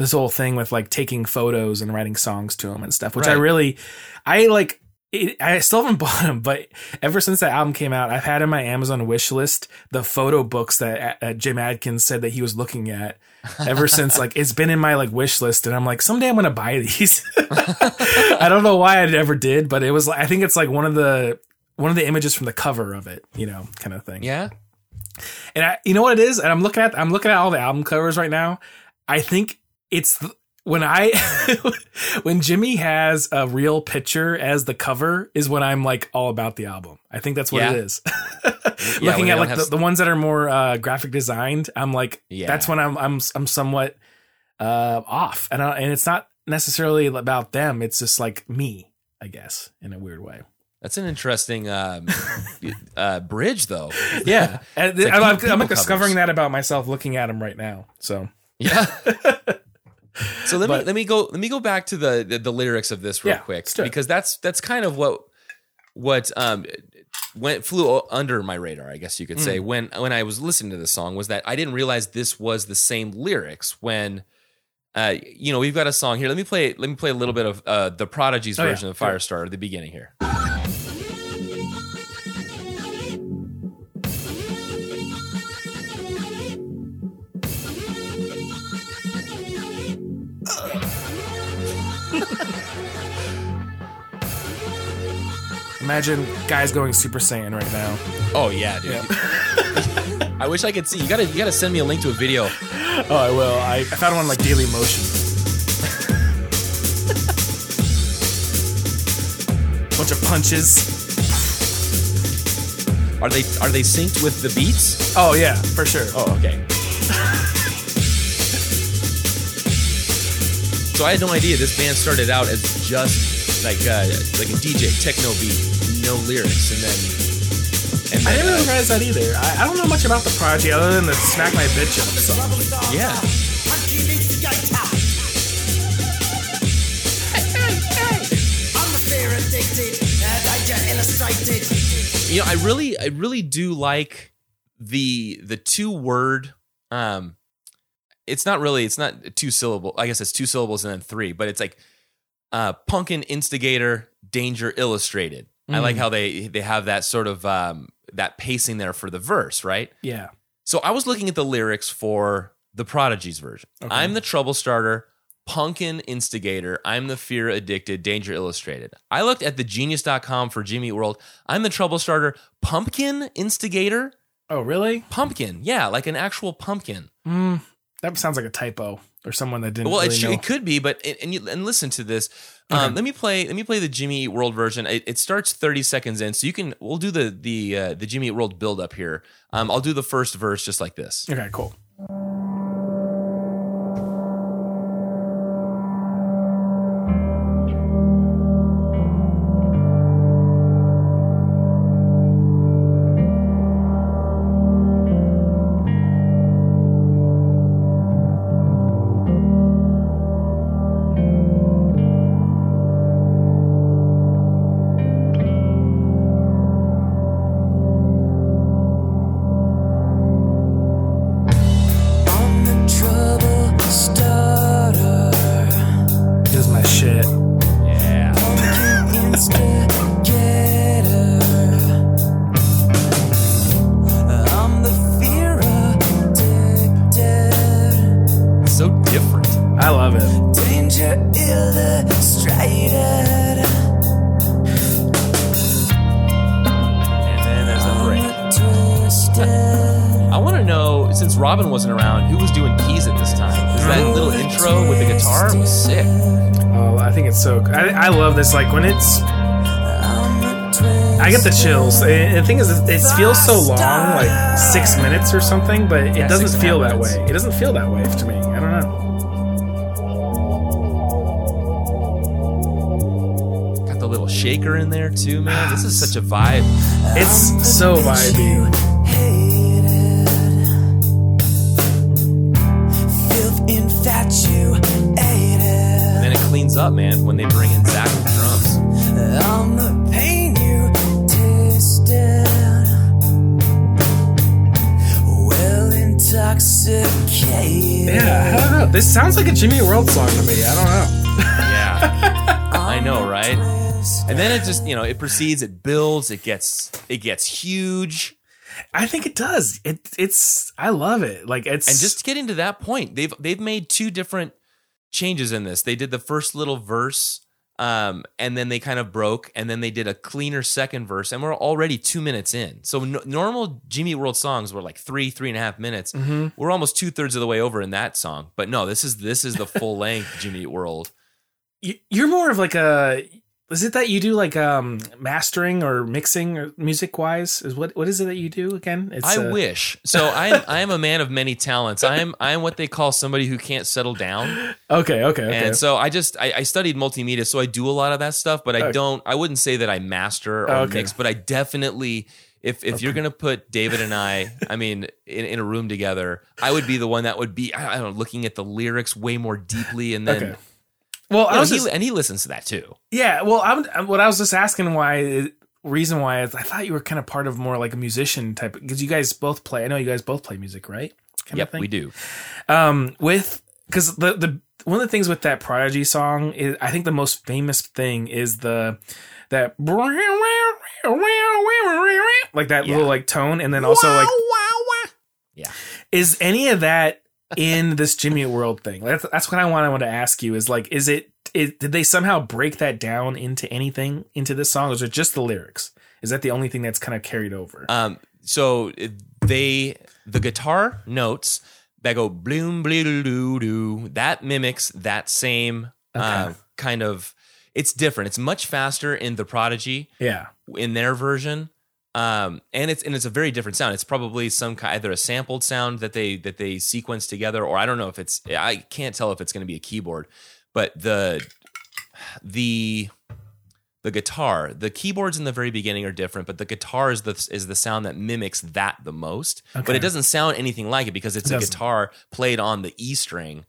this whole thing with like taking photos and writing songs to him and stuff, which I really I like. It, I still haven't <laughs> bought them, but ever since that album came out, I've had in my Amazon wish list the photo books that uh, Jim Adkins said that he was looking at. Ever <laughs> since, like it's been in my like wish list, and I'm like, someday I'm gonna buy these. <laughs> I don't know why I never did, but it was. like I think it's like one of the one of the images from the cover of it, you know, kind of thing. Yeah, And I, you know what it is? And I'm looking at I'm looking at all the album covers right now. I think it's when I <laughs> when Jimmy has a real picture as the cover is when I'm like all about the album. I think that's what Yeah. it is. <laughs> Yeah, looking at like the, the ones that are more uh, graphic designed, I'm like Yeah. that's when I'm I'm I'm somewhat uh, off. And I, and it's not necessarily about them. It's just like me, I guess, in a weird way. that's an interesting um, <laughs> uh, bridge, though. Yeah, like I'm, I'm, people I'm covers. discovering that about myself looking at them right now. So Yeah. So let me let me go let me go back to the the, the lyrics of this real Yeah, quick let's do it. because that's that's kind of what what um went flew under my radar, I guess you could Mm. say when when I was listening to this song was that I didn't realize this was the same lyrics when uh you know we've got a song here let me play let me play a little bit of uh the Prodigy's Oh, yeah, version of sure. Firestarter at the beginning here. Imagine guys going Super Saiyan right now. Oh yeah, dude. <laughs> I wish I could see. You gotta you gotta send me a link to a video. Oh, I will. I, I found one like Daily Motion. <laughs> Bunch of punches. Are they are they synced with the beats? Oh yeah, for sure. Oh, okay. <laughs> so I had no idea this band started out as just like uh, like a DJ techno beat, no lyrics, and then and I didn't uh, realize that either. I, I don't know much about the project other than the "Smack My Bitch Up" song. yeah. You know, I really, I really do like the the two word. Um, it's not really, it's not two syllable. I guess it's two syllables and then three, but it's like uh, punkin instigator, danger illustrated. I like Mm. how they they have that sort of um, that pacing there for the verse, right? Yeah. So I was looking at the lyrics for the Prodigy's version. Okay. I'm the trouble starter, pumpkin instigator. I'm the fear addicted, danger illustrated. I looked at the genius.com for Jimmy World. I'm the trouble starter, pumpkin instigator, Oh really? pumpkin. Yeah, like an actual pumpkin. Mm, that sounds like a typo or someone that didn't Well, it, really know. it could be, but and and, you, and listen to this. Um, Okay. Let me play. Let me play the Jimmy Eat World version. It, it starts 30 seconds in, so you can. We'll do the the uh, the Jimmy Eat World build up here. Um, I'll do the first verse just like this. Okay, cool. And the thing is, it it feels so long, like six minutes or something, but it Yeah, doesn't feel that minutes. way. It doesn't feel that way to me. I don't know. Got the little shaker in there too, man. This is such a vibe. It's so vibey. And then it cleans up, man, when they bring in This sounds like a Jimmy World song to me. I don't know. Yeah. I know, right? And then it just, you know, it proceeds, it builds, it gets it gets huge. I think it does. It it's. I love it. Like it's And just getting to that point, they've they've made two different changes in this. They did the first little verse, um, and then they kind of broke, and then they did a cleaner second verse, and we're already two minutes in. So n- normal Jimmy World songs were like three, three and a half minutes. We're almost two thirds of the way over in that song, but no, this is this is the full length Jimmy World. <laughs> you're more of like a. Is it that you do like um mastering or mixing or music wise? Is what what is it that you do again? It's I uh, wish. So I'm I'm a man of many talents. I'm I'm what they call somebody who can't settle down. <laughs> Okay, okay, okay. And so I just I, I studied multimedia, so I do a lot of that stuff, but I Okay. don't I wouldn't say that I master or Okay. mix, but I definitely if if you're gonna put David and I, I mean, in, in a room together, I would be the one that would be I don't know, looking at the lyrics way more deeply, and then Okay. Well, you I know, was he, and he listens to that too. yeah. Well, I'm, what I was just asking why reason why is I thought you were kind of part of more like a musician type because you guys both play. I know you guys both play music, right? Kind of Yep, we do. um with because the the one of the things with that prodigy song is i think the most famous thing is the that like that Yeah. little like tone and then also like Yeah. is any of that in this jimmy world thing that's, that's what i want i want to ask you is like is it, it did they somehow break that down into anything into this song or is it just the lyrics is that the only thing that's kind of carried over Um, so they the guitar notes that go bloom blue doo doo that mimics that same uh, kind of. It's different. It's much faster in the Prodigy yeah in their version, um, and it's and it's a very different sound. It's probably some kind either a sampled sound that they that they sequence together, or I don't know if it's I can't tell if it's going to be a keyboard, but the the the guitar the keyboards in the very beginning are different but the guitar is the is the sound that mimics that the most but it doesn't sound anything like it because it's It a guitar played on the e string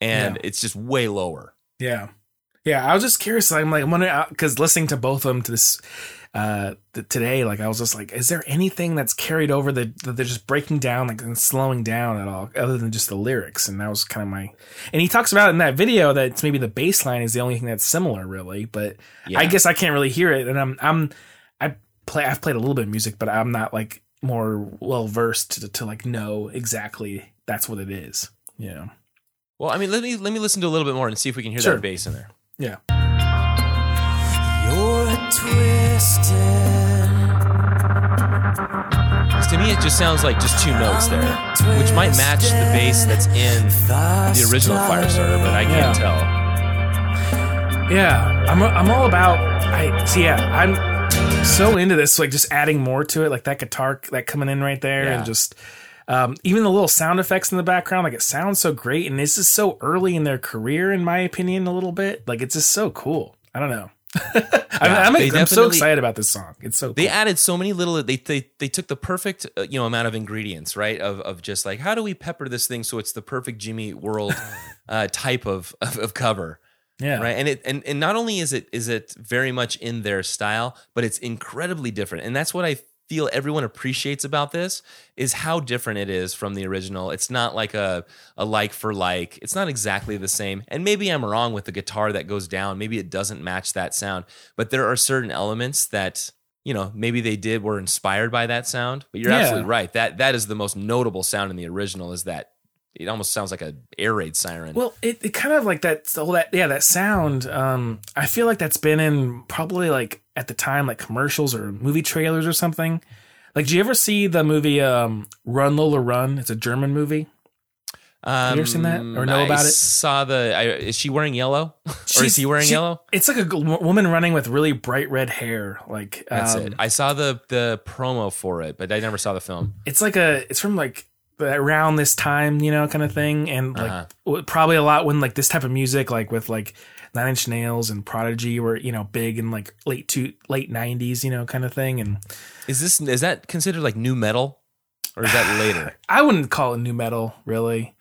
and Yeah. it's just way lower Yeah. Yeah, I was just curious. I'm like, I'm wondering because listening to both of them to this uh today, like I was just like, is there anything that's carried over that, that they're just breaking down, like and slowing down at all, other than just the lyrics? And that was kind of my. And he talks about in that video that it's maybe the bass line is the only thing that's similar, really. But Yeah. I guess I can't really hear it, and I'm I'm I play I've played a little bit of music, but I'm not like more well versed to, to like know exactly that's what it is. You know. well i mean let me let me listen to a little bit more and see if we can hear Sure. that bass in there Yeah. You're twisted. 'Cause to me it just sounds like just two notes there which might match the bass that's in the original firestarter but i can't Yeah. tell Yeah, I'm I'm all about. I see. Yeah, I'm so into this. Like just adding more to it, like that guitar that coming in right there, Yeah. and just um, even the little sound effects in the background. Like it sounds so great, and this is so early in their career, in my opinion, a little bit. Like it's just so cool. I don't know. I'm, I'm, they I'm so excited about this song. It's so they added so many little they they they took the perfect uh, you know amount of ingredients right? Of of just like how do we pepper this thing so it's the perfect Jimmy World <laughs> uh, type of, of of cover? Yeah, right? And it and, and not only is it is it very much in their style but it's incredibly different. And that's what I feel everyone appreciates about this is how different it is from the original it's not like a a like for like it's not exactly the same and maybe I'm wrong with the guitar that goes down maybe it doesn't match that sound but there are certain elements that you know maybe they did were inspired by that sound but you're Yeah. absolutely right that that is the most notable sound in the original is that it almost sounds like a air raid siren Well, it, it kind of like that. So that yeah, that sound. Um, I feel like that's been in probably like at the time like commercials or movie trailers or something. Like, do you ever see the movie um, Run Lola Run? It's a German movie. Um, you ever seen that or know I about it? Saw the. I, is she wearing yellow, <laughs> or is he wearing she- yellow? It's like a woman running with really bright red hair. Like That's um, it. I saw the the promo for it, but I never saw the film. It's like a. It's from like around this time, you know, kind of thing, and like Uh-huh. probably a lot when like this type of music, like with like Nine Inch Nails and Prodigy, were you know big in like late to late nineties, you know, kind of thing. And Is this is that considered like nu metal, or is that <sighs> later? I wouldn't call it nu metal, really.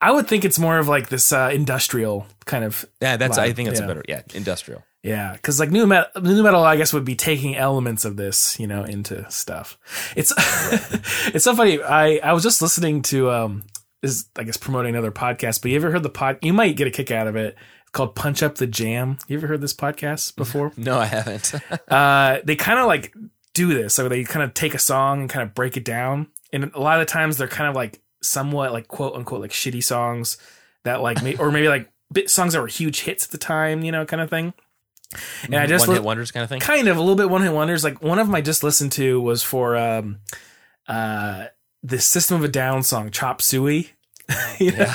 I would think it's more of like this uh, industrial kind of Yeah, that's. I think that's Yeah. a better. Yeah, industrial. Yeah, because like nu metal, nu metal, I guess would be taking elements of this, you know, into stuff. It's <laughs> it's so funny. I I was just listening to um is I guess promoting another podcast, but you ever heard the pod? You might get a kick out of it. It's called Punch Up the Jam. You ever heard this podcast before? <laughs> No, I haven't. <laughs> uh, they kind of like do this. So they kind of take a song and kind of break it down. And a lot of the times they're kind of like somewhat like quote unquote like shitty songs that like may, or maybe like bit songs that were huge hits at the time, you know, kind of thing. And I just one hit wonders kind of thing. kind of a little bit one hit wonders. Like one of them I just listened to was for um uh the System of a Down song Chop Suey. <laughs> you know?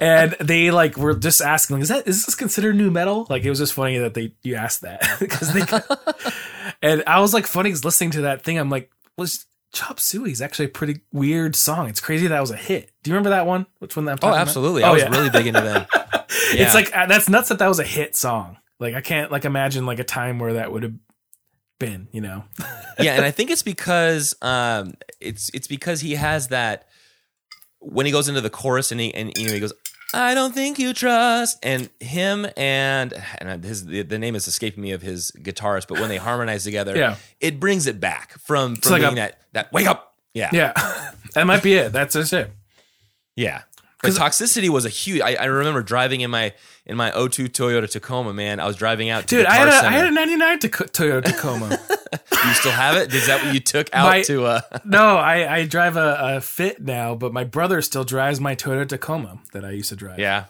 and they like were just asking, like, is that is this considered nu metal? Like it was just funny that they you asked that <laughs> because they <laughs> and I was like funny listening to that thing. I'm like, was Chop Suey is actually a pretty weird song. It's crazy that was a hit. Do you remember that one? Which one that I'm Oh, talking about? absolutely. Oh, I was yeah. really big into them. Yeah. It's like uh, that's nuts that that was a hit song. Like I can't like imagine like a time where that would have been. You know. yeah, and I think it's because um, it's it's because he has that when he goes into the chorus and he and you know he goes, I don't think you trust, and him and and his the, the name is escaping me of his guitarist, but when they harmonize together, Yeah. it brings it back from from like being a- that that wake up, yeah, Yeah, that might be it. That's just it. yeah. But toxicity was a huge. I, I remember driving in my in my 02 Toyota Tacoma. Man, I was driving out to Dude, I had, a, I had a 99 Taco- Toyota Tacoma. <laughs> <laughs> you still have it? Is that what you took out My- to? Uh, <laughs> no, I, I drive a, a Fit now, but my brother still drives my Toyota Tacoma that I used to drive. Yeah.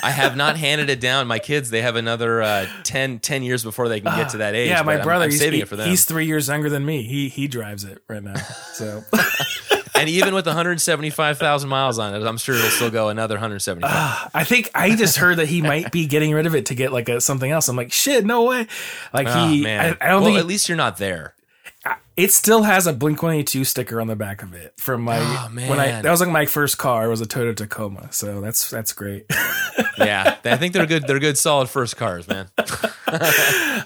I have not handed it down. My kids, they have another uh, 10, 10 years before they can get to that age. yeah, my I'm- brother, I'm, he's, saving it for them. he's three years younger than me. He he drives it right now. So <laughs> and even with 175,000 miles on it, I'm sure it'll still go another 175. Ah, I think I just heard that he <laughs> might be getting rid of it to get like a something else. I'm like, shit, no way. Like oh, he, ah, man. I, I don't well, think at least you're not there. it still has a Blink 182 sticker on the back of it from my Oh, when I that was like my first car. It was a Toyota Tacoma, so that's that's great. <laughs> Yeah. I think they're good. They're good, solid first cars, man. <laughs>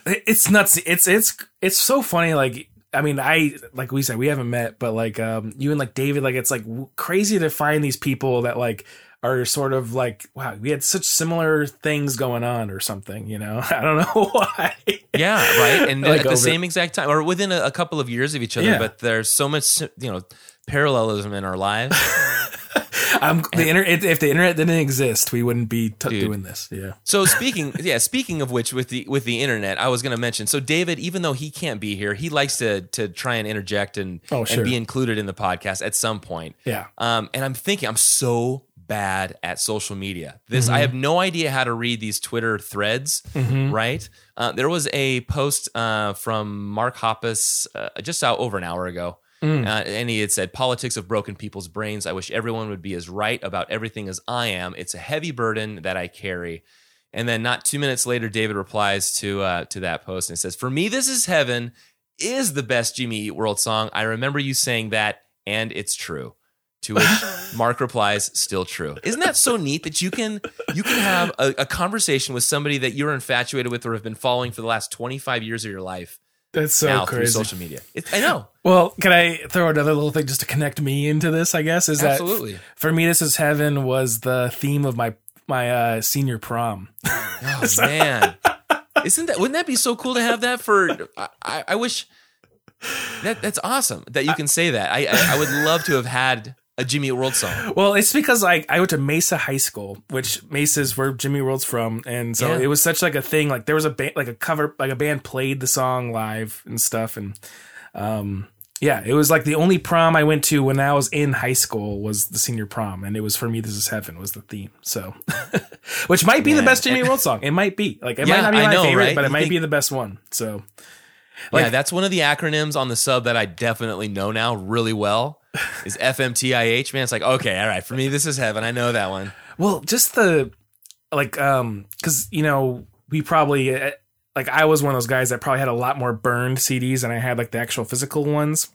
it's nuts. It's it's it's so funny. Like I mean, I like we said we haven't met, but like um you and like David, like it's like w- crazy to find these people that like are sort of like wow, we had such similar things going on or something. You know, <laughs> I don't know <laughs> why. Yeah, right. And <laughs> Like at the over- same exact time, or within a, a couple of years of each other, Yeah. but there's so much, you know, parallelism in our lives. <laughs> I'm the internet. If the internet didn't exist, we wouldn't be t- doing this. Yeah. So speaking, <laughs> yeah, speaking of which, with the with the internet, I was going to mention. So David, even though he can't be here, he likes to to try and interject and Oh, sure. and be included in the podcast at some point. Yeah. Um, and I'm thinking, I'm so bad at social media. This Mm-hmm. I have no idea how to read these Twitter threads. Right? Uh, there was a post uh, from Mark Hoppus uh, just out over an hour ago. Mm. Uh, and he had said, Politics have broken people's brains. I wish everyone would be as right about everything as I am. It's a heavy burden that I carry. And then, not two minutes later, David replies to uh, to that post and says, "For me, this is heaven is the best Jimmy Eat World song. I remember you saying that, and it's true." To which <laughs> Mark replies, "Still true." Isn't that so neat that you can you can have a, a conversation with somebody that you're infatuated with or have been following for the last 25 years of your life That's so now through crazy. social media? I know. <laughs> Well, can I throw another little thing just to connect me into this? I guess is that Absolutely. for me, this is heaven was the theme of my my uh, senior prom. <laughs> Oh man, isn't that? Wouldn't that be so cool to have that for? I, I, I wish that that's awesome that you can say that. I, I I would love to have had a Jimmy World song. Well, it's because like I went to Mesa High School, which Mesa's where Jimmy World's from, and so Yeah. it was such like a thing. Like there was a band, like a cover, like a band played the song live and stuff, and um, yeah, it was like the only prom I went to when I was in high school was the senior prom, and it was for me. This is heaven was the theme. So, <laughs> which might be the best Jimmy World <laughs> song. It might be like it Yeah, might not be my know, favorite, right? but it You might think- be the best one. So yeah, Like- that's one of the acronyms on the sub that I definitely know now really well. Is FMTIH. Man, it's like okay, all right. For me, this is heaven. I know that one. Well, just the like, um, because you know we probably uh, like I was one of those guys that probably had a lot more burned CDs than I had like the actual physical ones.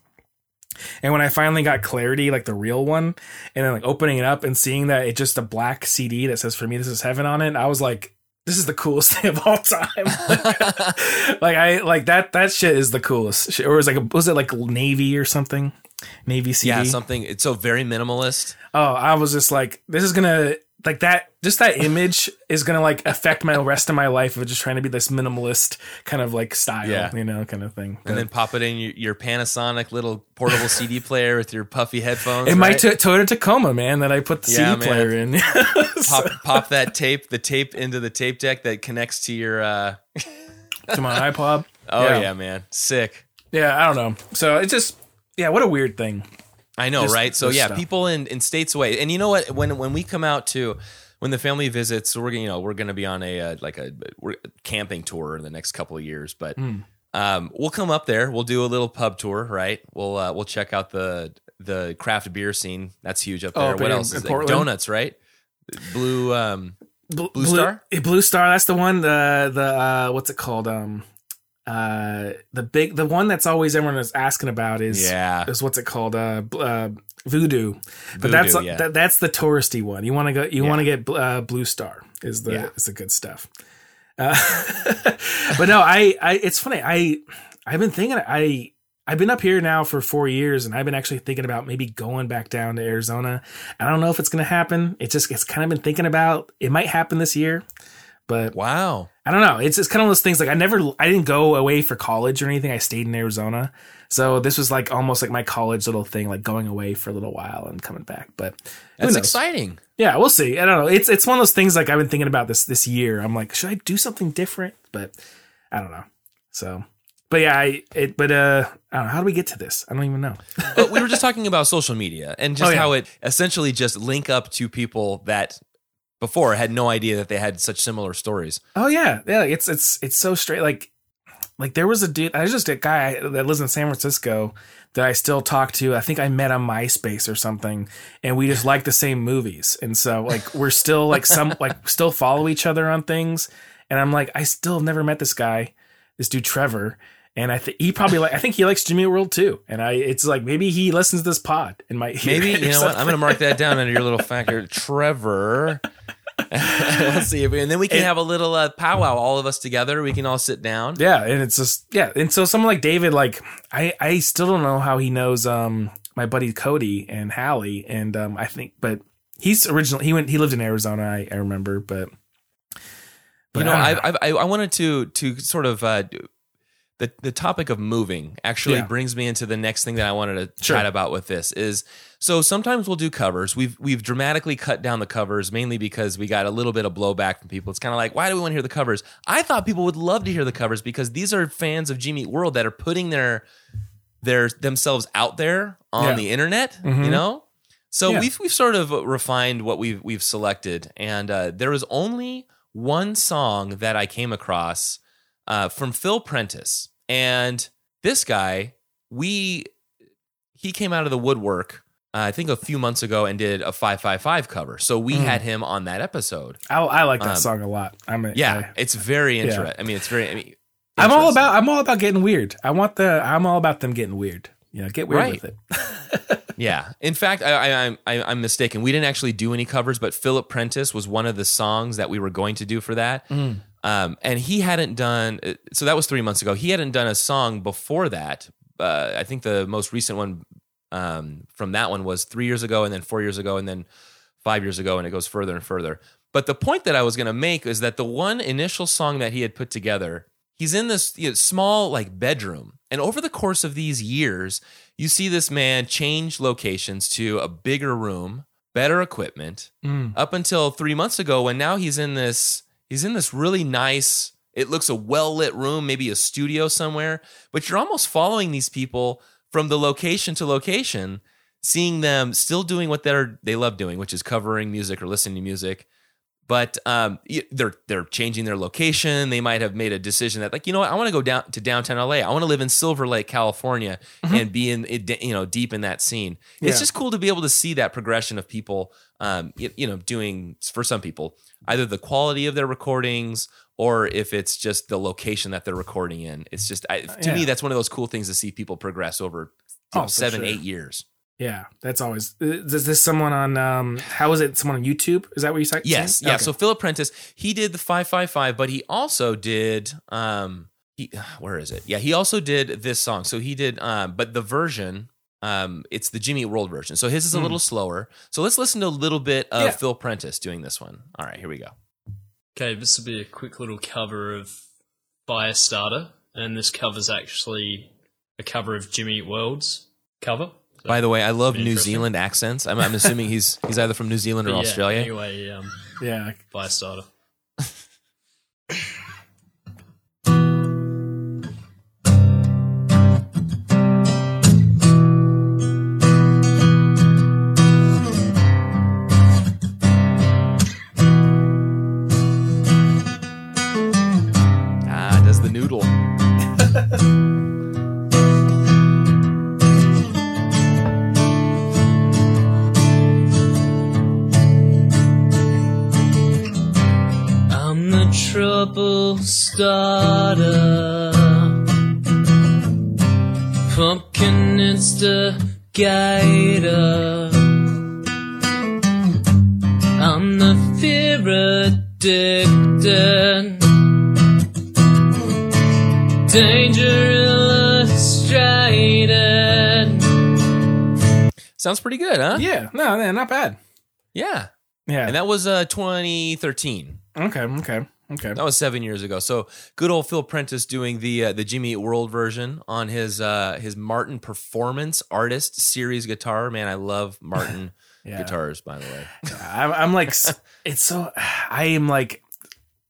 And when I finally got clarity, like the real one, and then like opening it up and seeing that it's just a black CD that says "For me, this is heaven" on it, I was like, "This is the coolest <laughs> thing of all time." <laughs> like I like that. That shit is the coolest. Shit. Or was like a, was it like Navy or something? Navy CD. Yeah, something. It's so very minimalist. Oh, I was just like, this is gonna like that. Just that image is gonna like affect my rest of my life of just trying to be this minimalist kind of like style, Yeah. you know, kind of thing. And then pop it in your, your Panasonic little portable CD <laughs> player with your puffy headphones. my right? to- Toyota Tacoma, man, that I put the Yeah, CD player in. <laughs> pop pop that tape, the tape into the tape deck that connects to your. uh <laughs> to my iPod. Oh Yeah. yeah, man, sick. Yeah, I don't know. So it's just, yeah, what a weird thing. I know, right? So yeah, stuff. people in in states away, and you know what? When when we come out to when the family visits, we're gonna you know we're gonna be on a uh, like a we're, camping tour in the next couple of years, but Hmm. um, we'll come up there. We'll do a little pub tour, right? We'll uh, we'll check out the the craft beer scene. That's huge up Oh, there. up what else? in Is it? Donuts, right? Blue. Um, Bl- Blue Star? eh, Blue Star. That's the one. The the uh, what's it called? Um, uh, the big the one that's always everyone is asking about is Yeah. is what's it called? Uh, uh Voodoo. But Voodoo, that's yeah. that, that's the touristy one. You want to go. You Yeah. want to get uh, Blue Star. Is the Yeah. is the good stuff. Uh, <laughs> but no, I I it's funny. I I've been thinking. I I've been up here now for four years, and I've been actually thinking about maybe going back down to Arizona. I don't know if it's going to happen. It's just it's kind of been thinking about. It might happen this year, but wow. I don't know. It's it's kind of those things like I never I didn't go away for college or anything. I stayed in Arizona. So this was like almost like my college little thing, like going away for a little while and coming back. But That's knows? exciting. Yeah, we'll see. I don't know. It's it's one of those things like I've been thinking about this this year. I'm like, should I do something different? But I don't know. So, but yeah, I it but uh, I don't know. How do we get to this? I don't even know. but we were just talking about social media and just Oh, yeah. how it essentially just link up to people that before I had no idea that they had such similar stories. Oh yeah, yeah. It's it's it's so straight. Like like there was a dude. I was just a guy that lives in San Francisco that I still talk to. I think I met on MySpace or something, and we just like the same movies. And so like we're still like some like still follow each other on things. And I'm like, I still have never met this guy, this dude Trevor. And I think he probably like. I think he likes Jimmy World too. And I, it's like maybe he listens to this pod and might hear Maybe you <laughs> know what? I'm going to mark that down under your little factor, <laughs> Trevor. <laughs> Let's see, if we, and then we can have a little uh, powwow, all of us together. We can all sit down. Yeah, and it's just yeah, and so someone like David, like I I still don't know how he knows um my buddy Cody and Hallie, and um I think, but he's originally he went he lived in Arizona, I, I remember, but but you know, I I, I I wanted to to sort of uh, the the topic of moving actually Yeah. brings me into the next thing that I wanted to Sure. chat about with this is so sometimes we'll do covers. We've we've dramatically cut down the covers mainly because we got a little bit of blowback from people. It's kind of like why do we want to hear the covers? I thought people would love to hear the covers because these are fans of Jimmy Eat World that are putting their their themselves out there on Yeah. the internet. You Mhm. know. So Yeah. we've we've sort of refined what we've we've selected, and uh, there was only one song that I came across uh, from Phil Prentice, and this guy we he came out of the woodwork. Uh, I think a few months ago and did a five five five cover. So we Mm. had him on that episode. I, I like that um, song a lot. I'm a, Yeah, I, it's very Yeah. interesting. I mean, it's very. I mean, I'm all about I'm all about getting weird. I want the I'm all about them getting weird. You know, get weird Right. with it. <laughs> Yeah. In fact, I, I, I'm I, I'm mistaken. We didn't actually do any covers, but Philip Prentice was one of the songs that we were going to do for that. Mm. Um, and he hadn't done. So that was three months ago. He hadn't done a song before that. Uh, I think the most recent one um, from that one was three years ago, and then four years ago, and then five years ago, and it goes further and further. But the point that I was going to make is that the one initial song that he had put together, he's in this you know, small like bedroom, and over the course of these years, you see this man change locations to a bigger room, better equipment, Mm. up until three months ago when now he's in this he's in this really nice it looks a well lit room maybe a studio somewhere but you're almost following these people from the location to location seeing them still doing what they're they love doing which is covering music or listening to music but um, they're they're changing their location. They might have made a decision that like you know what I want to go down to downtown LA. I want to live in Silver Lake, California, and be in it, you know deep in that scene. It's Mm-hmm. Just cool to be able to see that progression of people. Um, you, you know, doing for some people either the quality of their recordings or if it's just the location that they're recording in. It's just I, to me that's one of those cool things to see people progress over you know, Oh, seven sure. eight years. Yeah, that's always. Is this someone on? um How is it? Someone on YouTube? Is that what you said? Yes, yeah. So Philip Prentice, he did the five five five, but he also did um he <sighs> where is it? Yeah, he also did this song. So he did um but the version um it's the Jimmy World version. So his is a Hmm. little slower. So let's listen to a little bit of Yeah. Phil Prentice doing this one. All right, here we go. Okay, this will be a quick little cover of Firestarter, and this cover's actually a cover of Jimmy World's cover. So- By the way, I love New Zealand accents. I'm, I'm assuming he's <laughs> he's either from New Zealand or yeah, Australia. Anyway, um, yeah. Firestarter. <laughs> instigator. I'm the fear addicted. Danger illustrated. Sounds pretty good, huh? Yeah. No, no, not bad. Yeah. Yeah. And that was uh 2013. okay. Okay. Okay. That was seven years ago. So good old Phil Prentice doing the uh, the Jimmy Eat World version on his uh, his Martin Performance Artist Series guitar. Man, I love <laughs> Martin Yeah. guitars. By the way, I'm, I'm like, it's so. I am like,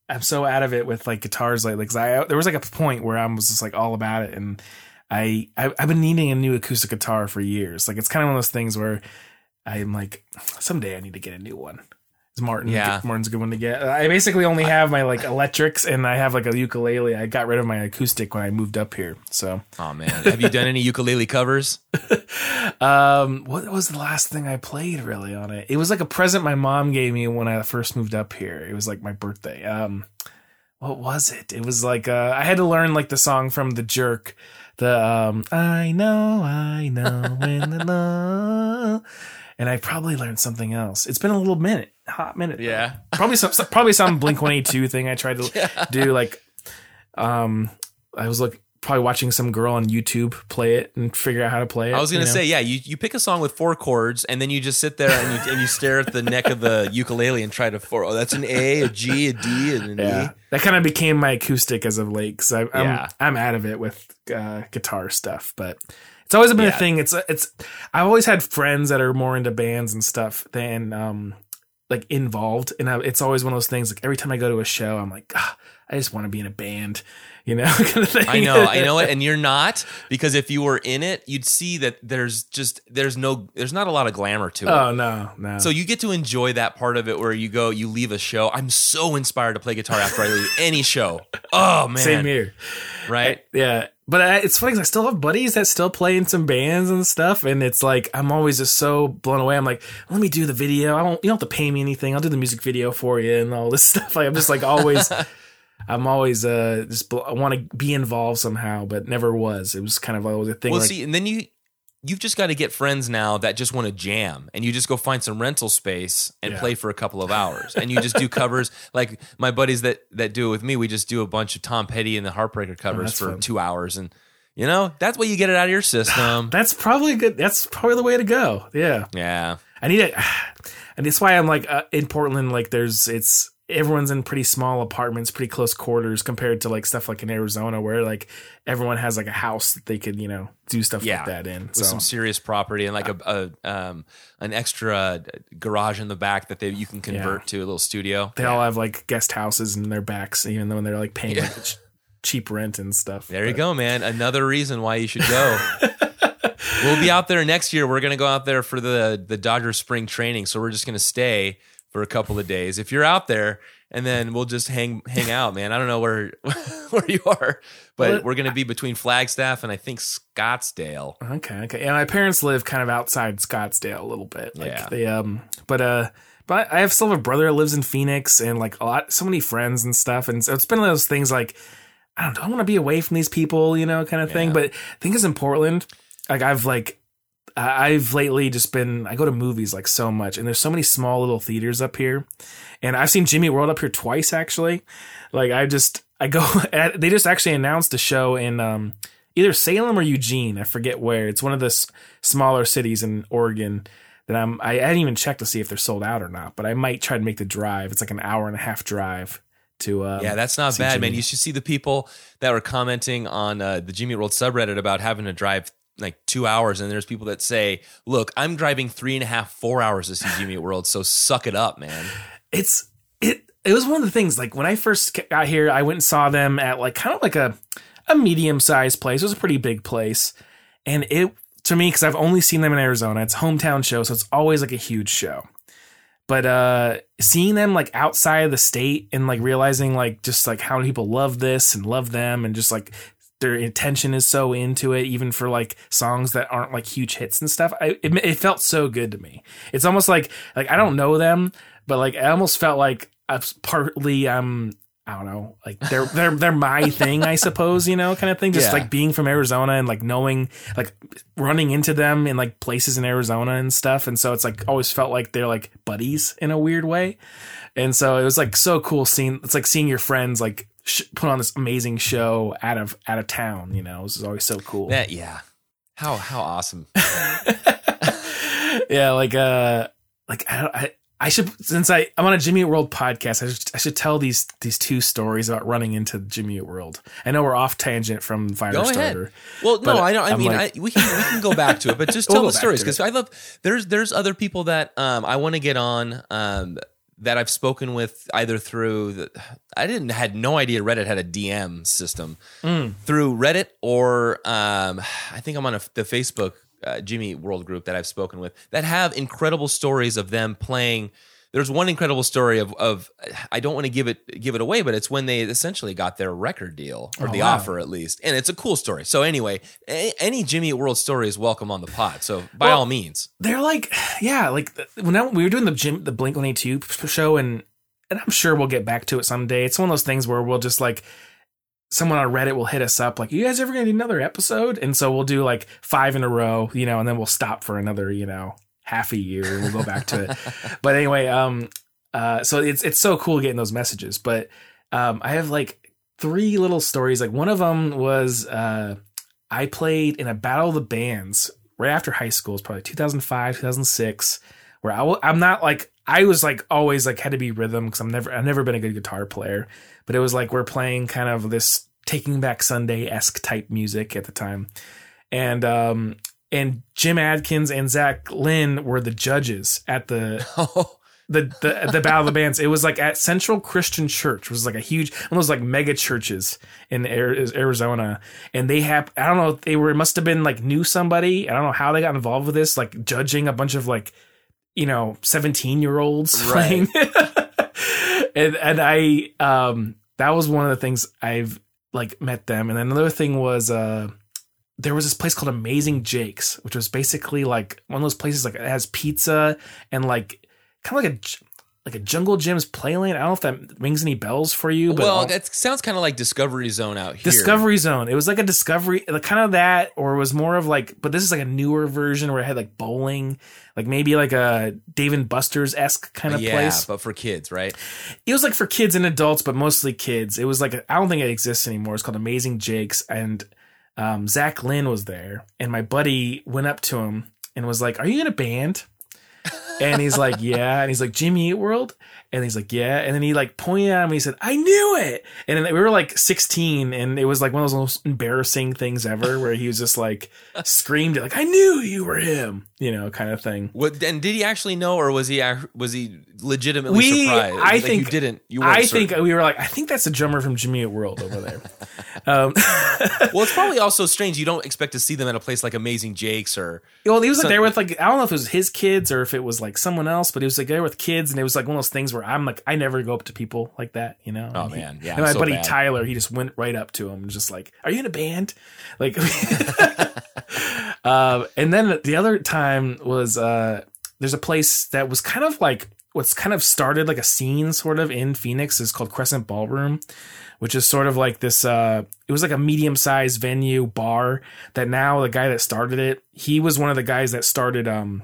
I'm so out of it with like guitars lately because I there was like a point where I was just like all about it, and I, I I've been needing a new acoustic guitar for years. Like it's kind of one of those things where I'm like, someday I need to get a new one. Martin? Yeah. Martin's a good one to get. I basically only have my like electrics and I have like a ukulele. I got rid of my acoustic when I moved up here, so. oh man, have you done any ukulele covers? <laughs> Um, what was the last thing I played really on it? It was like a present my mom gave me when I first moved up here. It was like my birthday. Um, what was it? It was like uh, I had to learn like the song from The Jerk. The um, I know, I know when the <laughs> love, and I probably learned something else. It's been a little minute, hot minute. though. Yeah. <laughs> probably some probably some Blink One Eight Two thing I tried to <laughs> do. Like, um, I was like probably watching some girl on YouTube play it and figure out how to play it. I was gonna you know? say, yeah, you, you pick a song with four chords, and then you just sit there and you, and you stare at the neck of the ukulele and try to four. Oh, that's an A, a G, a D, and an Yeah, E. that kind of became my acoustic as of late because I'm Yeah. I'm out of it with uh, guitar stuff, but it's always been Yeah. a thing. It's it's I've always had friends that are more into bands and stuff than um like involved, and I, it's always one of those things. Like every time I go to a show, I'm like, ah, I just want to be in a band, you know, <laughs> kind of. I know, I know <laughs> it, and you're not because if you were in it, you'd see that there's just there's no there's not a lot of glamour to it. oh no, no. So you get to enjoy that part of it where you go, you leave a show. I'm so inspired to play guitar after I leave any show. Oh <laughs> man, same here. right? Yeah. But I, it's funny 'cause I still have buddies that still play in some bands and stuff, and it's like I'm always just so blown away. I'm like, let me do the video. I won't. You don't have to pay me anything. I'll do the music video for you and all this <laughs> stuff. Like I'm just like always. <laughs> I'm always uh just bl- I want to be involved somehow, but never was. It was kind of always a thing. Well, like, see, and then you you've just got to get friends now that just want to jam, and you just go find some rental space and Yeah. play for a couple of hours, and you just do covers. <laughs> Like my buddies that that do it with me, we just do a bunch of Tom Petty and the Heartbreaker covers Oh, for fun. two hours, and you know that's what you get it out of your system. <sighs> that's probably good. That's probably the way to go. Yeah. yeah, I need it, <sighs> and that's why I'm like uh, in Portland. Like, there's it's everyone's in pretty small apartments, pretty close quarters compared to like stuff like in Arizona, where like everyone has like a house that they could you know do stuff Yeah. like that in. with So some serious property and like a, a um an extra garage in the back that they you can convert to a little studio. they all have like guest houses in their backs, even though they're like paying Yeah. like, cheap rent and stuff. There you go, man. Another reason why you should go. <laughs> we'll be out there next year. We're gonna go out there for the the Dodger spring training, so we're just gonna stay for a couple of days. If you're out there, and then we'll just hang hang out, man. I don't know where <laughs> where you are, but Well, we're gonna be between Flagstaff and I think Scottsdale. Okay, okay. And my parents live kind of outside Scottsdale a little bit. Like Yeah. they um but uh but I have still have a brother that lives in Phoenix and like a lot so many friends and stuff. And so it's been one of those things like I don't I want to be away from these people, you know, kind of thing. But I think it's in Portland. Like I've like I've lately just been I go to movies like so much and there's so many small little theaters up here. And I've seen Jimmy World up here twice actually. Like I just I go <laughs> they just actually announced a show in um either Salem or Eugene. I forget where. It's one of the s- smaller cities in Oregon that I'm. I hadn't even checked to see if they're sold out or not, but I might try to make the drive. It's like an hour and a half drive to. Um, Yeah, that's not bad, man. You should see the people that were commenting on uh, the Jimmy World subreddit about having to drive like two hours, and there's people that say, "Look, I'm driving three and a half, four hours to see Jimmy World, so suck it up, man." it's it. It was one of the things. Like when I first got here, I went and saw them at like kind of like a a medium sized place. It was a pretty big place, and it to me because I've only seen them in Arizona. It's hometown show, so it's always like a huge show. But uh seeing them like outside of the state and like realizing like just like how many people love this and love them and just like their attention is so into it, even for like songs that aren't like huge hits and stuff. I, it, it felt so good to me. It's almost like like I don't know them, but like I almost felt like I partly um I don't know, like they're <laughs> they're they're my thing, I suppose, you know, kind of thing. Just Yeah. like being from Arizona and like knowing, like running into them in like places in Arizona and stuff, and so it's like always felt like they're like buddies in a weird way, and so it was like so cool seeing. It's like seeing your friends like sh- put on this amazing show out of out of town. You know, this is always so cool. That yeah, how how awesome. <laughs> yeah, like uh, like I, don't- I I should since I I'm on a Jimmy Eat World podcast. I should, I should tell these these two stories about running into Jimmy Eat World. I know we're off tangent from. Firestarter. Well, no, I don't. I I'm mean, like- I, we can we can go back to it, but just <laughs> We'll tell the stories because I love. There's there's other people that um I want to get on um that I've spoken with either through the I didn't had no idea Reddit had a DM system Mm. through Reddit or um I think I'm on a, the Facebook uh, Jimmy World group that I've spoken with that have incredible stories of them playing. There's one incredible story of of I don't want to give it give it away, but it's when they essentially got their record deal or Oh, the wow. offer at least, and it's a cool story. So anyway, a- any Jimmy World story is welcome on the pod. So by Well- all means, They're like, <sighs> yeah, like when I, we were doing the Jim the Blink One Eight Two show, and and I'm sure we'll get back to it someday. It's one of those things where we'll just like someone on Reddit will hit us up like, "You guys ever gonna do another episode?" And so we'll do like five in a row, you know, and then we'll stop for another, you know, half a year we'll go back to it. <laughs> but anyway, um, uh, so it's it's so cool getting those messages. But um, I have like three little stories. Like one of them was uh, I played in a battle of the bands right after high school. It's probably 2005, 2006. Where I I'm not like I was like always like had to be rhythm because I'm never I've never been a good guitar player. But it was like we're playing kind of this Taking Back Sunday esque type music at the time, and um and Jim Adkins and Zach Lind were the judges at the <laughs> the the the Battle of the Bands. It was like at Central Christian Church, which was like a huge one of those like mega churches in Arizona. And they have I don't know they were must have been like knew somebody. I don't know how they got involved with this, like judging a bunch of like you know seventeen year olds Right. playing. <laughs> and and I um that was one of the things I've like met them. And another thing was uh there was this place called Amazing Jake's, which was basically like one of those places like it has pizza and like kind of like a like a Jungle Jim's Playland. I don't know if that rings any bells for you, but well, that sounds kind of like Discovery Zone out here. Discovery Zone. It was like a Discovery, like kind of that, or it was more of like, but this is like a newer version where it had like bowling, like maybe like a Dave and Buster's esque kind of place. yeah, place. but for kids, right? It was like for kids and adults, but mostly kids. It was like I don't think it exists anymore. It's called Amazing Jake's, and um, Zach Lind was there, and my buddy went up to him and was like, "Are you in a band?" And he's like, "Yeah," and he's like, "Jimmy Eat World," And he's like, yeah. And then he like pointed at him. And he said, I knew it. And then we were like 16, and it was like one of those most embarrassing things ever, where he was just like <laughs> screamed like, I knew you were him, you know, kind of thing. What, and did he actually know, or was he was he legitimately We- surprised? I Like, think- you didn't. You I certain. think we were like, I think that's a drummer from Jimmy Eat World over there. <laughs> um, <laughs> Well, it's probably also strange. You don't expect to see them at a place like Amazing Jake's or Well, he was like there with like I don't know if it was his kids or if it was like someone else, but he was like there with kids, and it was like one of those things where I'm like I never go up to people like that, you know. Oh, And man. Yeah, and my so buddy bad. Tyler, he just went right up to him and just like, "Are you in a band?" Like, <laughs> um, and then the other time was uh, there's a place that was kind of like what's kind of started like a scene sort of in Phoenix is called Crescent Ballroom which is sort of like this uh it was like a medium-sized venue bar that now the guy that started it he was one of the guys that started um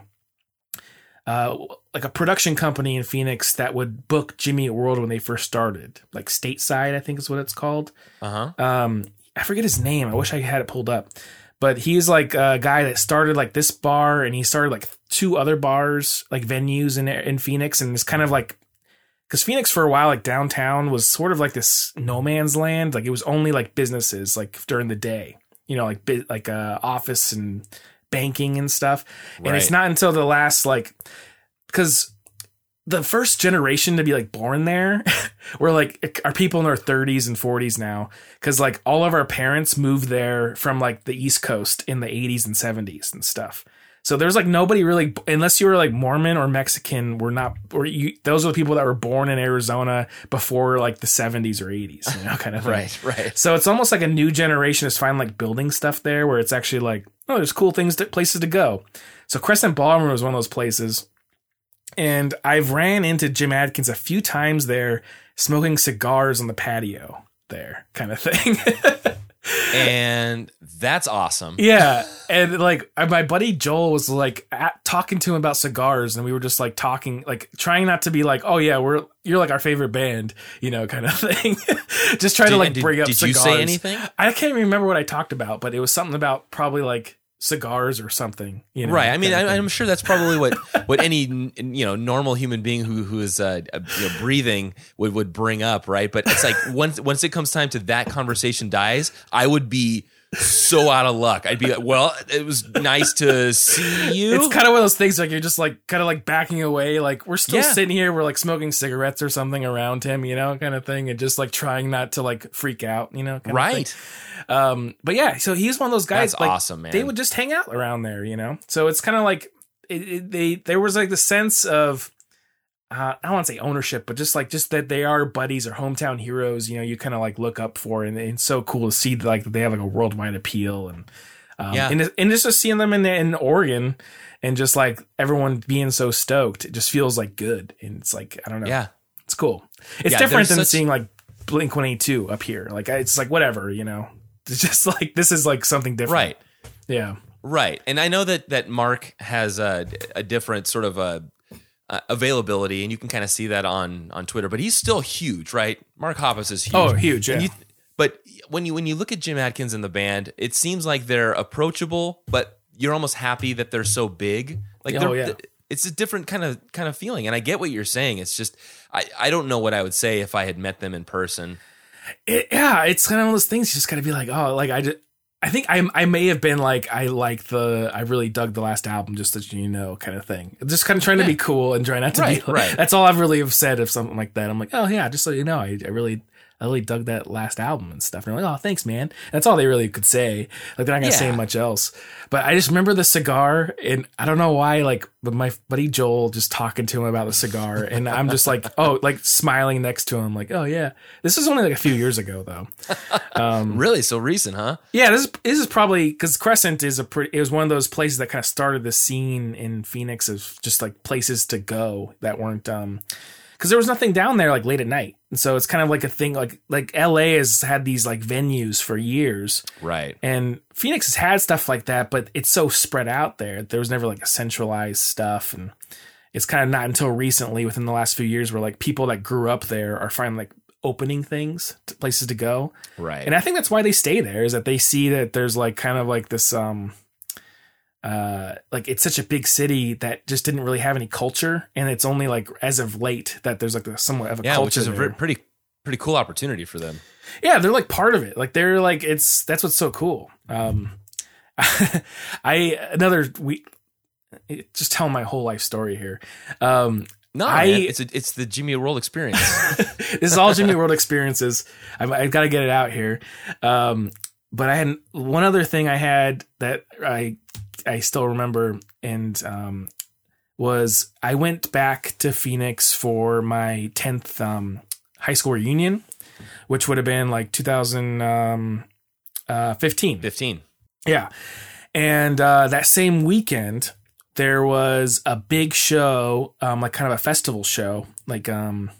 uh like a production company in Phoenix that would book Jimmy World when they first started like stateside I think is what it's called uh huh. um I forget his name. I wish I had it pulled up. But he's like a guy that started like this bar and he started like two other bars, like venues in in Phoenix and it's kind of like cuz Phoenix for a while like downtown was sort of like this no man's land, like it was only like businesses like during the day. You know, like like uh office and banking and stuff. And it's not until the last like cuz the first generation to be like born there <laughs> were like are people in their 30s and 40s now because like all of our parents moved there from like the east coast in the 80s and 70s and stuff so there's like nobody really unless you were like mormon or mexican were not or you those are the people that were born in arizona before like the 70s or 80s you know <laughs> kind of thing. Right, right. so it's almost like a new generation is finally like building stuff there where it's actually like oh there's cool things to, places to go so crescent ballroom was one of those places and I've ran into Jim Adkins a few times there smoking cigars on the patio there kind of thing. <laughs> And that's awesome. yeah. And like uh, my buddy Joel was like at, talking to him about cigars and we were just like talking like trying not to be like, "Oh yeah, we're you're like our favorite band," you know, kind of <laughs> thing. just trying to like did- bring up did you cigars. say anything? I can't remember what I talked about, but it was something about probably like cigars or something, you know. Right. I mean, I, I'm sure that's probably what <laughs> what any you know normal human being who who is uh, uh, you know, breathing would would bring up, right? But it's like once once it comes time to that conversation dies, I would be so out of luck. I'd be like, well, it was nice to see you. It's kind of one of those things like you're just like kind of like backing away, like we're still Yeah. sitting here, we're like smoking cigarettes or something around him, you know, kind of thing, and just like trying not to like freak out, you know, kind of thing. right. Um, but yeah, so he's one of those guys. That's like, awesome, man. They would just hang out around there, you know. So it's kind of like it, it, they there was like the sense of uh, I don't want to say ownership, but just like just that they are buddies or hometown heroes. You know, you kind of like look up for, and it's so cool to see like that they have like a worldwide appeal, and um, Yeah. and and just seeing them in in Oregon. And just like everyone being so stoked, it just feels like good. And it's like, I don't know. Yeah. It's cool. It's Yeah, different than such- seeing like Blink 182 up here. Like, it's like, whatever, you know? <laughs> It's just like, this is like something different. Right. Yeah. Right, and I know that that Mark has a, a different sort of a, uh availability, and you can kind of see that on on Twitter. But he's still huge, right? Mark Hoppus is huge. Oh, huge. Yeah. You, but when you when you look at Jim Adkins and the band, it seems like they're approachable, but you're almost happy that they're so big. Like, Oh, yeah. it's a different kind of kind of feeling, and I get what you're saying. It's just I I don't know what I would say if I had met them in person. It- yeah. It's kind of one of those things you just got to be like, oh, like, I just, I think I I may have been like I like the I really dug the last album just as you know kind of thing. Just kind of trying to be cool and trying not to Right, be right. that's all I've really have said of something like that. I'm like oh yeah just so you know I, I really I really dug that last album and stuff. And they're like oh thanks man. That's all they really could say. Like they're not gonna say much else. But I just remember the cigar and I don't know why like my buddy Joel just talking to him about the cigar and I'm just like <laughs> oh like smiling next to him like oh yeah. This was only like a few years ago though. Um, <laughs> Really, so recent, huh? yeah, this is this is probably because Crescent is a pretty. It was one of those places that kind of started the scene in Phoenix of just like places to go that weren't um because there was nothing down there like late at night, and so it's kind of like a thing like like L.A. has had these like venues for years, Right. and Phoenix has had stuff like that, but it's so spread out there. There was never like a centralized stuff, and it's kind of not until recently, within the last few years, where like people that grew up there are finally like opening things, to places to go. Right. And I think that's why they stay there is that they see that there's like kind of like this um uh, like it's such a big city that just didn't really have any culture, and it's only like as of late that there's like a somewhat of a Yeah, culture. which is a there. ver- pretty pretty cool opportunity for them. yeah, they're like part of it. Like they're like it's that's what's so cool. Um, <laughs> I another we just tell my whole life story here. Um, No, I- man, it's a, it's the Jimmy World experience. <laughs> this is all Jimmy World experiences. I've, I've got to get it out here. Um, but I had one other thing I had that I I still remember, and um, was I went back to Phoenix for my tenth um, high school reunion, which would have been like 2015. Uh, 15. Fifteen. Yeah. And uh, that same weekend, there was a big show, um, like kind of a festival show, like um,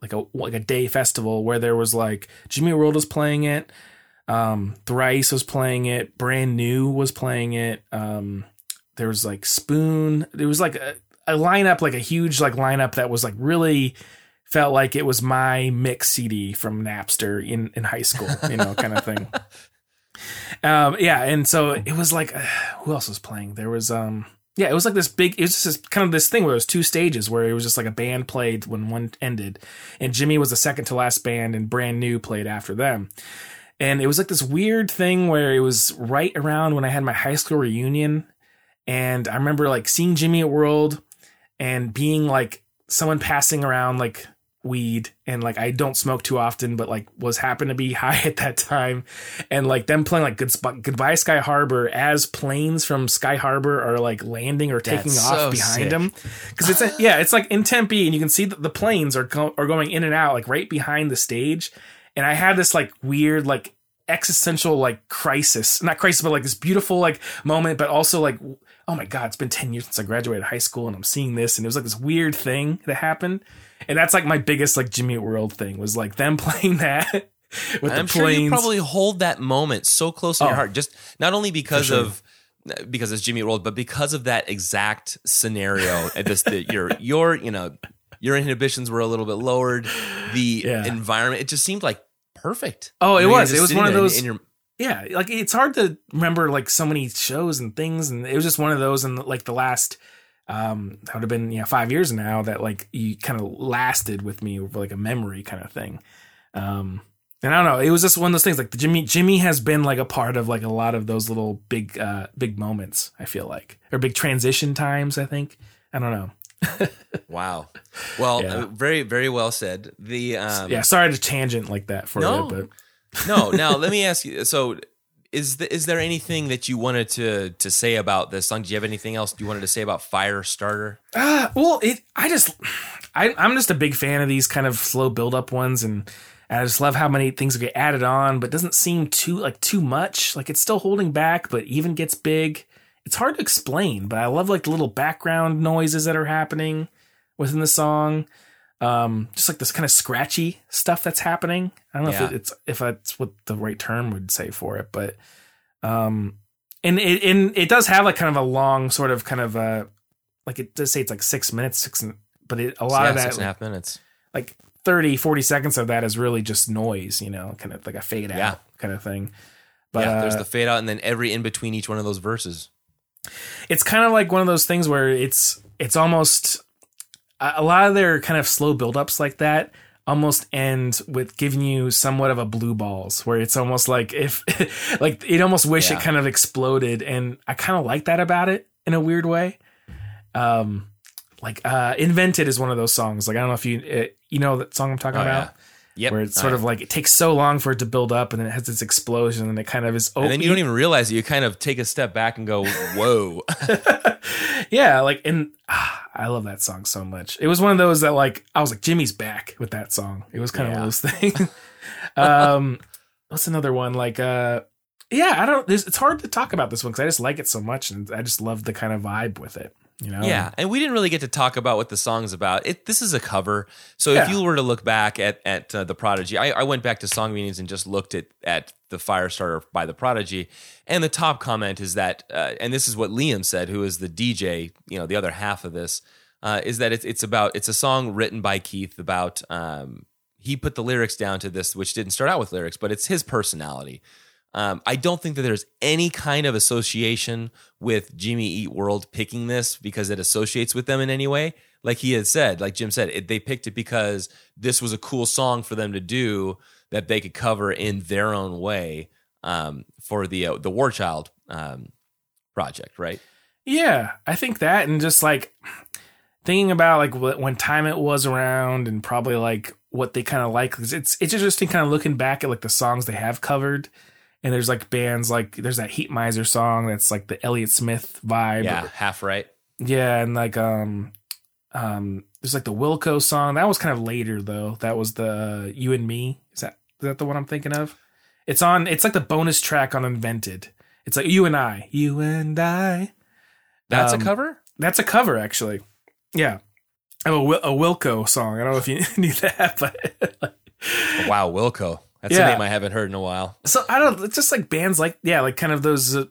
like a like a day festival where there was like Jimmy World was playing it, um, Thrice was playing it, Brand New was playing it. Um, there was like Spoon. There was like a, a lineup, like a huge like lineup that was like really felt like it was my mix CD from Napster in in high school, you know, kind of thing. <laughs> Um, yeah, and so it was like, uh, who else was playing? There was, um, yeah, it was like this big. It was just this, kind of this thing where it was two stages where it was just like a band played when one ended, and Jimmy was the second to last band, and Brand New played after them. And it was like this weird thing where it was right around when I had my high school reunion, and I remember like seeing Jimmy Eat World, and being like someone passing around like weed and like I don't smoke too often but like was happened to be <laughs> high at that time. And like them playing like good Sp- goodbye Sky Harbor as planes from Sky Harbor are like landing or taking That's off so behind sick. them. Because it's a, yeah it's like in Tempe and you can see that the planes are go- are going in and out like right behind the stage and I had this like weird like existential like crisis not crisis but like this beautiful like moment but also like oh my god it's been 10 years since i graduated high school and i'm seeing this and it was like this weird thing that happened and that's like my biggest like jimmy world thing was like them <laughs> playing that with I'm the sure you probably hold that moment so close in your Oh. heart, just not only because sure. of because it's Jimmy World, but because of that exact scenario. and just that your your you know your inhibitions were a little bit lowered. The <sighs> Yeah. environment it just seemed like perfect. Oh, it You know, was. It was one of there in- those- in your yeah like it's hard to remember like so many shows and things and it was just one of those And like the last um that would have been you know five years now that like you kind of lasted with me over like a memory kind of thing um and I don't know. It was just one of those things. Like the Jimmy, Jimmy has been like a part of like a lot of those little big, uh, big moments. I feel like, or big transition times. I think. I don't know. Wow. Well, Yeah. uh, very very well said. The um, yeah, sorry to tangent like that for No. you, but no. Now let me ask you. So. Is, the, is there anything that you wanted to to say about this song? Do you have anything else you wanted to say about Firestarter? Uh, well, it. I just, I, I'm just a big fan of these kind of slow build up ones, and, and I just love how many things get added on, but doesn't seem too like too much. Like it's still holding back, but even gets big. It's hard to explain, but I love like the little background noises that are happening within the song. Um, just like this kind of scratchy stuff that's happening. I don't know Yeah. if it, it's if that's what the right term would say for it, but um, and it and it does have like kind of a long sort of kind of uh like it does say it's like six minutes six but it a lot yeah, of that six and a half minutes. like 30 40 seconds of that is really just noise you know kind of like a fade out Yeah. kind of thing but yeah, there's uh, the fade out, and then every in between each one of those verses. It's kind of like one of those things where it's it's almost a lot of their kind of slow buildups like that almost end with giving you somewhat of a blue balls where it's almost like if <laughs> like it almost wish Yeah. it kind of exploded. And i kind of like that about it in a weird way. Um like uh invented is one of those songs. Like i don't know if you uh, you know that song i'm talking Oh, about Yep. where it's Oh, sort yeah. of like it takes so long for it to build up and then it has this explosion and it kind of is and then you don't even realize it. You kind of take a step back and go, "Whoa!" <laughs> <laughs> yeah, like and ah, I love that song so much. It was one of those that like I was like Jimmy's back with that song. It was kind of Yeah. one of those <laughs> things. um, what's another one like? Uh, yeah, I don't. It's hard to talk about this one because I just like it so much and I just love the kind of vibe with it. You know? yeah, and we didn't really get to talk about what the song's about. It this is a cover, so Yeah. if you were to look back at at uh, the Prodigy, I, I went back to song meanings and just looked at at the Firestarter by the Prodigy, and the top comment is that, uh, and this is what Liam said, who is the DJ, you know, the other half of this, uh, is that it's it's about it's a song written by Keith about um, he put the lyrics down to this, which didn't start out with lyrics, but it's his personality. Um, I don't think that there's any kind of association with Jimmy Eat World picking this because it associates with them in any way. Like he had said, like Jim said, it, they picked it because this was a cool song for them to do that they could cover in their own way um, for the uh, the War Child um, project, right? Yeah, I think that, and just like thinking about like what, when time it was around, and probably like what they kind of like. it's it's interesting, kind of looking back at like the songs they have covered. And there's like bands like there's that Heatmiser song that's like the Elliott Smith vibe. Yeah, half right. Yeah, and like um um there's like the Wilco song. That was kind of later though. That was the You and Me. Is that is that the one I'm thinking of? It's on it's like the bonus track on Invented. It's like You and I. You and I. That's Um, a cover. That's a cover actually. Yeah. I have a, a Wilco song. I don't know if you <laughs> knew that, but <laughs> Wow, Wilco. That's Yeah. a name I haven't heard in a while. so I don't. It's just like bands like yeah, like kind of those uh,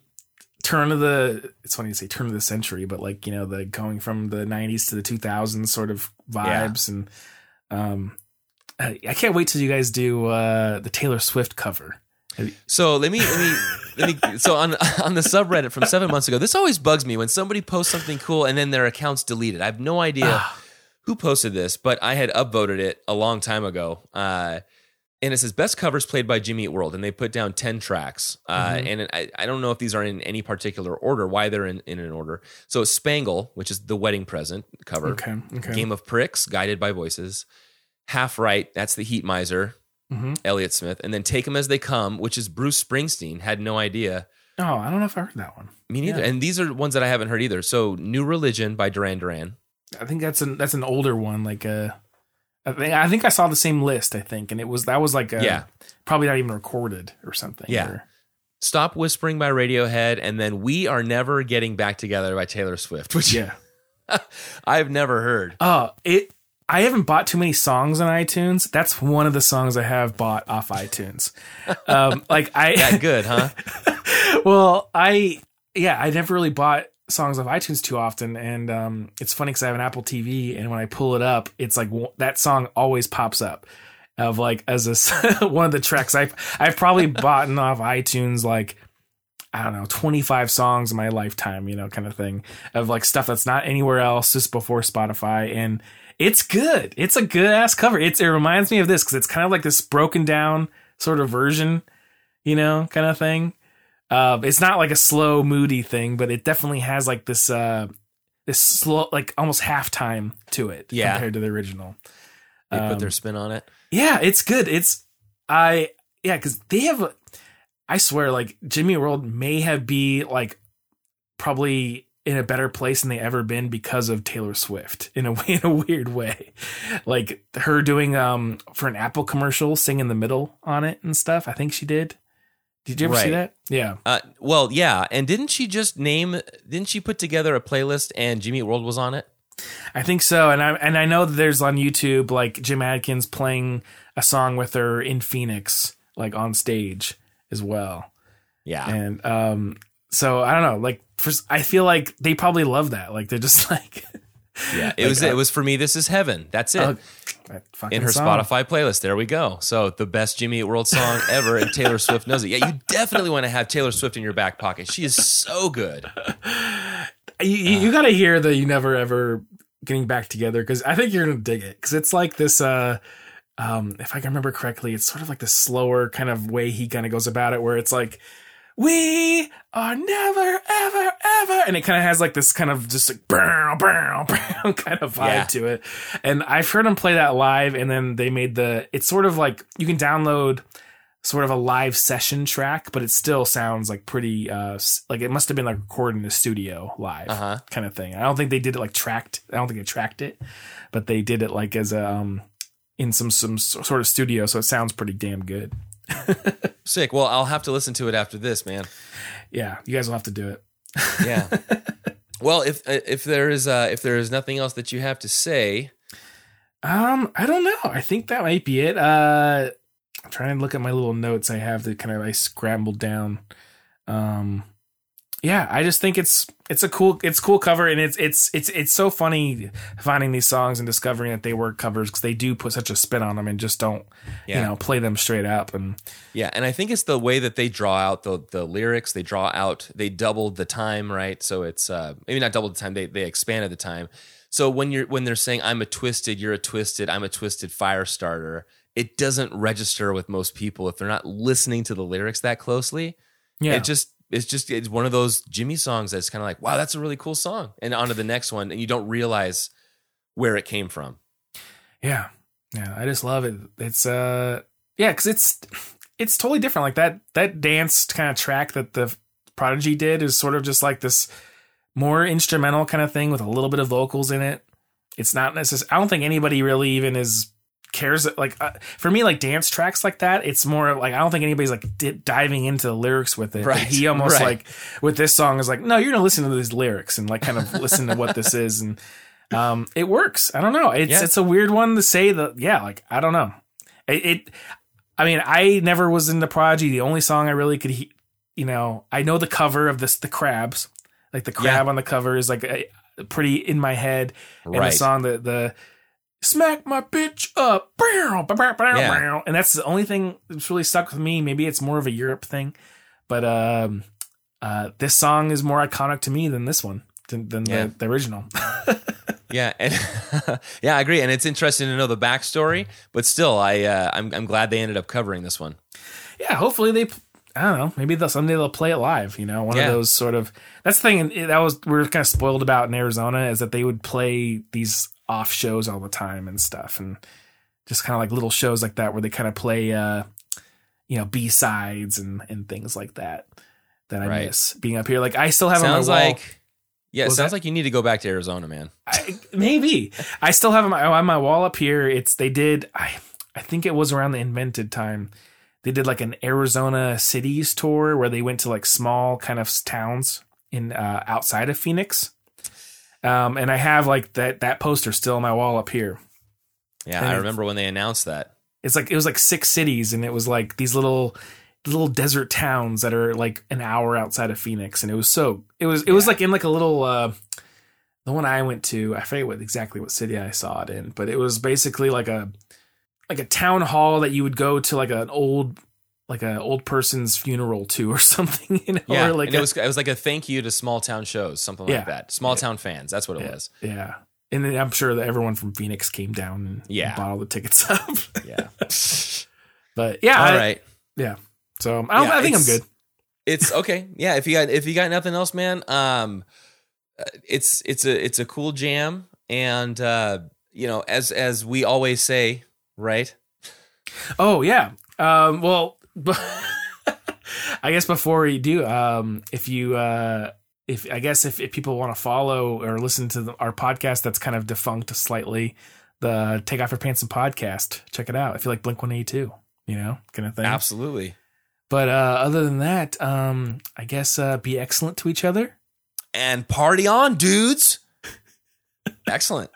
turn of the. It's funny to say turn of the century, but like you know the going from the '90s to the 2000s sort of vibes, and um, I, I can't wait till you guys do uh the Taylor Swift cover. So let me let me let me. <laughs> So on on the subreddit from seven months ago, this always bugs me when somebody posts something cool and then their account's deleted. I have no idea who posted this, but I had upvoted it a long time ago. Uh, and it says best covers played by Jimmy Eat World, and they put down ten tracks. Uh, And I, I don't know if these are in any particular order, why they're in, in an order. So Spangle, which is the wedding present cover. Okay, okay. Game of Pricks, Guided by Voices. Half Right, that's the Heatmiser, Mhm. Elliott Smith. And then Take 'em As They Come, which is Bruce Springsteen. Had no idea. Oh, I don't know if I heard that one. Me neither. Yeah. And these are ones that I haven't heard either. So New Religion by Duran Duran. I think that's an that's an older one. Like uh, I think I think I saw the same list. I think, and it was that was like a, Yeah. probably not even recorded or something. Yeah. or- Stop Whispering by Radiohead. And then We Are Never Getting Back Together by Taylor Swift, which yeah. <laughs> I've never heard. Oh, it. I haven't bought too many songs on iTunes. That's one of the songs I have bought off iTunes. Um, like I, <laughs> That good, huh? <laughs> well, I yeah, I never really bought songs off iTunes too often, and um, it's funny because I have an Apple TV, and when I pull it up, it's like w- that song always pops up of like as a <laughs> one of the tracks I've I've probably <laughs> bought off iTunes like. I don't know, 25 songs in my lifetime, you know, kind of thing of like stuff that's not anywhere else just before Spotify. And it's good. It's a good ass cover. It's, it reminds me of this because it's kind of like this broken down sort of version, you know, kind of thing. Uh, it's not like a slow, moody thing, but it definitely has like this, uh, this slow, like almost halftime to it Yeah. compared to the original. They Um, put their spin on it. Yeah, it's good. It's I yeah, because they have. I swear, like Jimmy World may have be like probably in a better place than they ever been because of Taylor Swift in a <laughs> way, in a weird way, like her doing um for an Apple commercial, sing in the middle on it and stuff. I think she did. Did you ever see that? Yeah. Uh, well, yeah. And didn't she just name, didn't she put together a playlist and Jimmy World was on it? I think so, and I and I know that there's on YouTube like Jim Adkins playing a song with her in Phoenix, like on stage as well. Yeah. and um so i don't know like for, i feel like they probably love that like they're just <laughs> like Yeah, it Like, was uh, it was for me. This is heaven. That's it. fucking in her song. Spotify playlist. There we go. So the best Jimmy Eat World song <laughs> ever, and Taylor Swift knows it. Yeah, you definitely want to have Taylor Swift in your back pocket. She is so good. <laughs> you, you, you gotta hear the you never ever getting back together because i think you're gonna dig it because it's like this uh um if i can remember correctly it's sort of like the slower kind of way he kind of goes about it where it's like we are never ever ever and it kind of has like this kind of just like brown brown brown <laughs> kind of vibe Yeah. to it and i've heard them play that live and then they made the it's sort of like you can download sort of a live session track but it still sounds like pretty uh like it must have been like recorded in the studio live Uh-huh. kind of thing i don't think they did it like tracked i don't think they tracked it but they did it like as a um in some some sort of studio so it sounds pretty damn good <laughs> Sick. Well, I'll have to listen to it after this, man. yeah you guys will have to do it Yeah. <laughs> well, if if there is uh, if there is nothing else that you have to say, Um, I don't know. I think that might be it. Uh, I'm trying to look at my little notes I have that kind of I scrambled down. Um, yeah, I just think it's it's a cool it's cool cover and it's it's it's it's so funny finding these songs and discovering that they were covers because they do put such a spin on them and just don't Yeah. you know play them straight up and Yeah, and I think it's the way that they draw out the the lyrics. They draw out. They doubled the time, right? So it's uh, maybe not doubled the time. They they expanded the time. So when you're when they're saying I'm a twisted, you're a twisted, I'm a twisted fire starter, it doesn't register with most people if they're not listening to the lyrics that closely. yeah It just it's just it's one of those Jimmy songs that's kind of like wow, that's a really cool song, and on to the next one, and you don't realize where it came from. Yeah. Yeah, I just love it. It's uh yeah, cuz it's it's totally different like that that dance kind of track that the Prodigy did is sort of just like this more instrumental kind of thing with a little bit of vocals in it. It's not necessarily I don't think anybody really even is cares like uh, for me like dance tracks like that it's more like I don't think anybody's like di- diving into the lyrics with it. Right, <laughs> He almost right. like with this song is like no, you're to listen to these lyrics and like kind of listen to what this is. And um it works. I don't know. It's Yeah. it's a weird one to say that yeah like i don't know. It, it i mean i never was into prodigy. The only song i really could he, you know i know the cover of this the crabs. Like the crab on the cover is like a, pretty in my head. And the Right. song the the smack my bitch up Yeah. and that's the only thing that's really stuck with me maybe it's more of a europe thing but um uh this song is more iconic to me than this one than, than Yeah. the, the original <laughs> Yeah, and <laughs> yeah, I agree. And it's interesting to know the backstory, but still, I uh, I'm I'm glad they ended up covering this one. yeah, hopefully they. I don't know. Maybe they'll, someday they'll play it live. You know, one Yeah. of those sort of. That's the thing that was we are kind of spoiled about in Arizona is that they would play these off shows all the time and stuff, and just kind of like little shows like that where they kind of play, uh, you know, B sides and and things like that that I Right. miss being up here. Like I still have sounds on my wall. like yeah, it sounds that- like you need to go back to Arizona, man. I, maybe I still have on my on my wall up here. It's they did. I I think it was around the invented time. They did like an Arizona cities tour where they went to like small kind of towns in uh, outside of Phoenix. Um, and I have like that that poster still on my wall up here. Yeah, And I remember when they announced that. It's like it was like six cities, and it was like these little little desert towns that are like an hour outside of Phoenix, and it was so it was it was like in like a little uh the one I went to, I forget what exactly what city I saw it in, but it was basically like a like a town hall that you would go to like an old like a old person's funeral too or <laughs> something, you know, Yeah, or like and it was it was like a thank you to small town shows, something like that. Small town fans, that's what it yeah, was. yeah. And then I'm sure that everyone from Phoenix came down and Yeah. bought all the tickets <laughs> up. Yeah. <laughs> but yeah, All I- right. yeah. So I, don't, Yeah, I think I'm good. It's okay. Yeah, if you got if you got nothing else, man, um uh, it's it's a it's a cool jam and uh you know, as as we always say, right? Oh yeah. Um, well, <laughs> I guess before we do, um, if you, uh, if I guess if, if people want to follow or listen to the, our podcast, that's kind of defunct slightly. The Take Off Your Pants and podcast, check it out. If you like Blink One Eighty Two, you know, kind of thing. Absolutely. But uh, other than that, um, I guess uh, be excellent to each other. And party on, dudes. <laughs> Excellent.